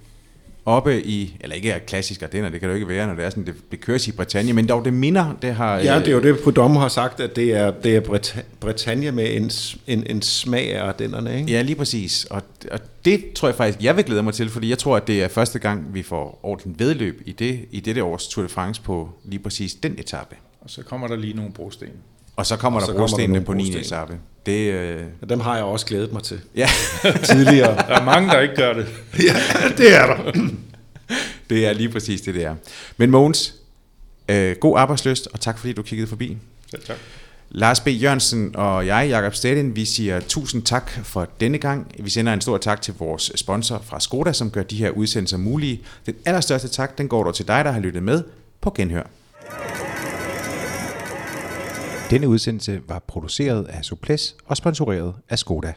oppe i, eller ikke er klassisk Ardenner, det kan det jo ikke være, når det er sådan, det, køres i Bretagne, men dog det minder, det har... Ja, det er jo det, Prudhomme har sagt, at det er, det er Bret- Bretagne med en, en, en smag af Ardennerne, ikke? Ja, lige præcis, og, og det tror jeg faktisk, jeg vil glæde mig til, fordi jeg tror, at det er første gang, vi får ordentligt vedløb i, det, i dette års Tour de France på lige præcis den etape. Og så kommer der lige nogle brosten. Og så kommer og der brostenene på 9. etape. Det, øh... ja, dem har jeg også glædet mig til. Ja. (laughs) Tidligere. Der er mange, der ikke gør det. (laughs) ja, det er der. (clears throat) det er lige præcis det, det er. Men Mogens, øh, god arbejdsløst, og tak fordi du kiggede forbi. Ja, tak. Lars B. Jørgensen og jeg, Jakob Stedin, vi siger tusind tak for denne gang. Vi sender en stor tak til vores sponsor fra Skoda, som gør de her udsendelser mulige. Den allerstørste tak, den går dog til dig, der har lyttet med på Genhør. Denne udsendelse var produceret af Suples og sponsoreret af Skoda.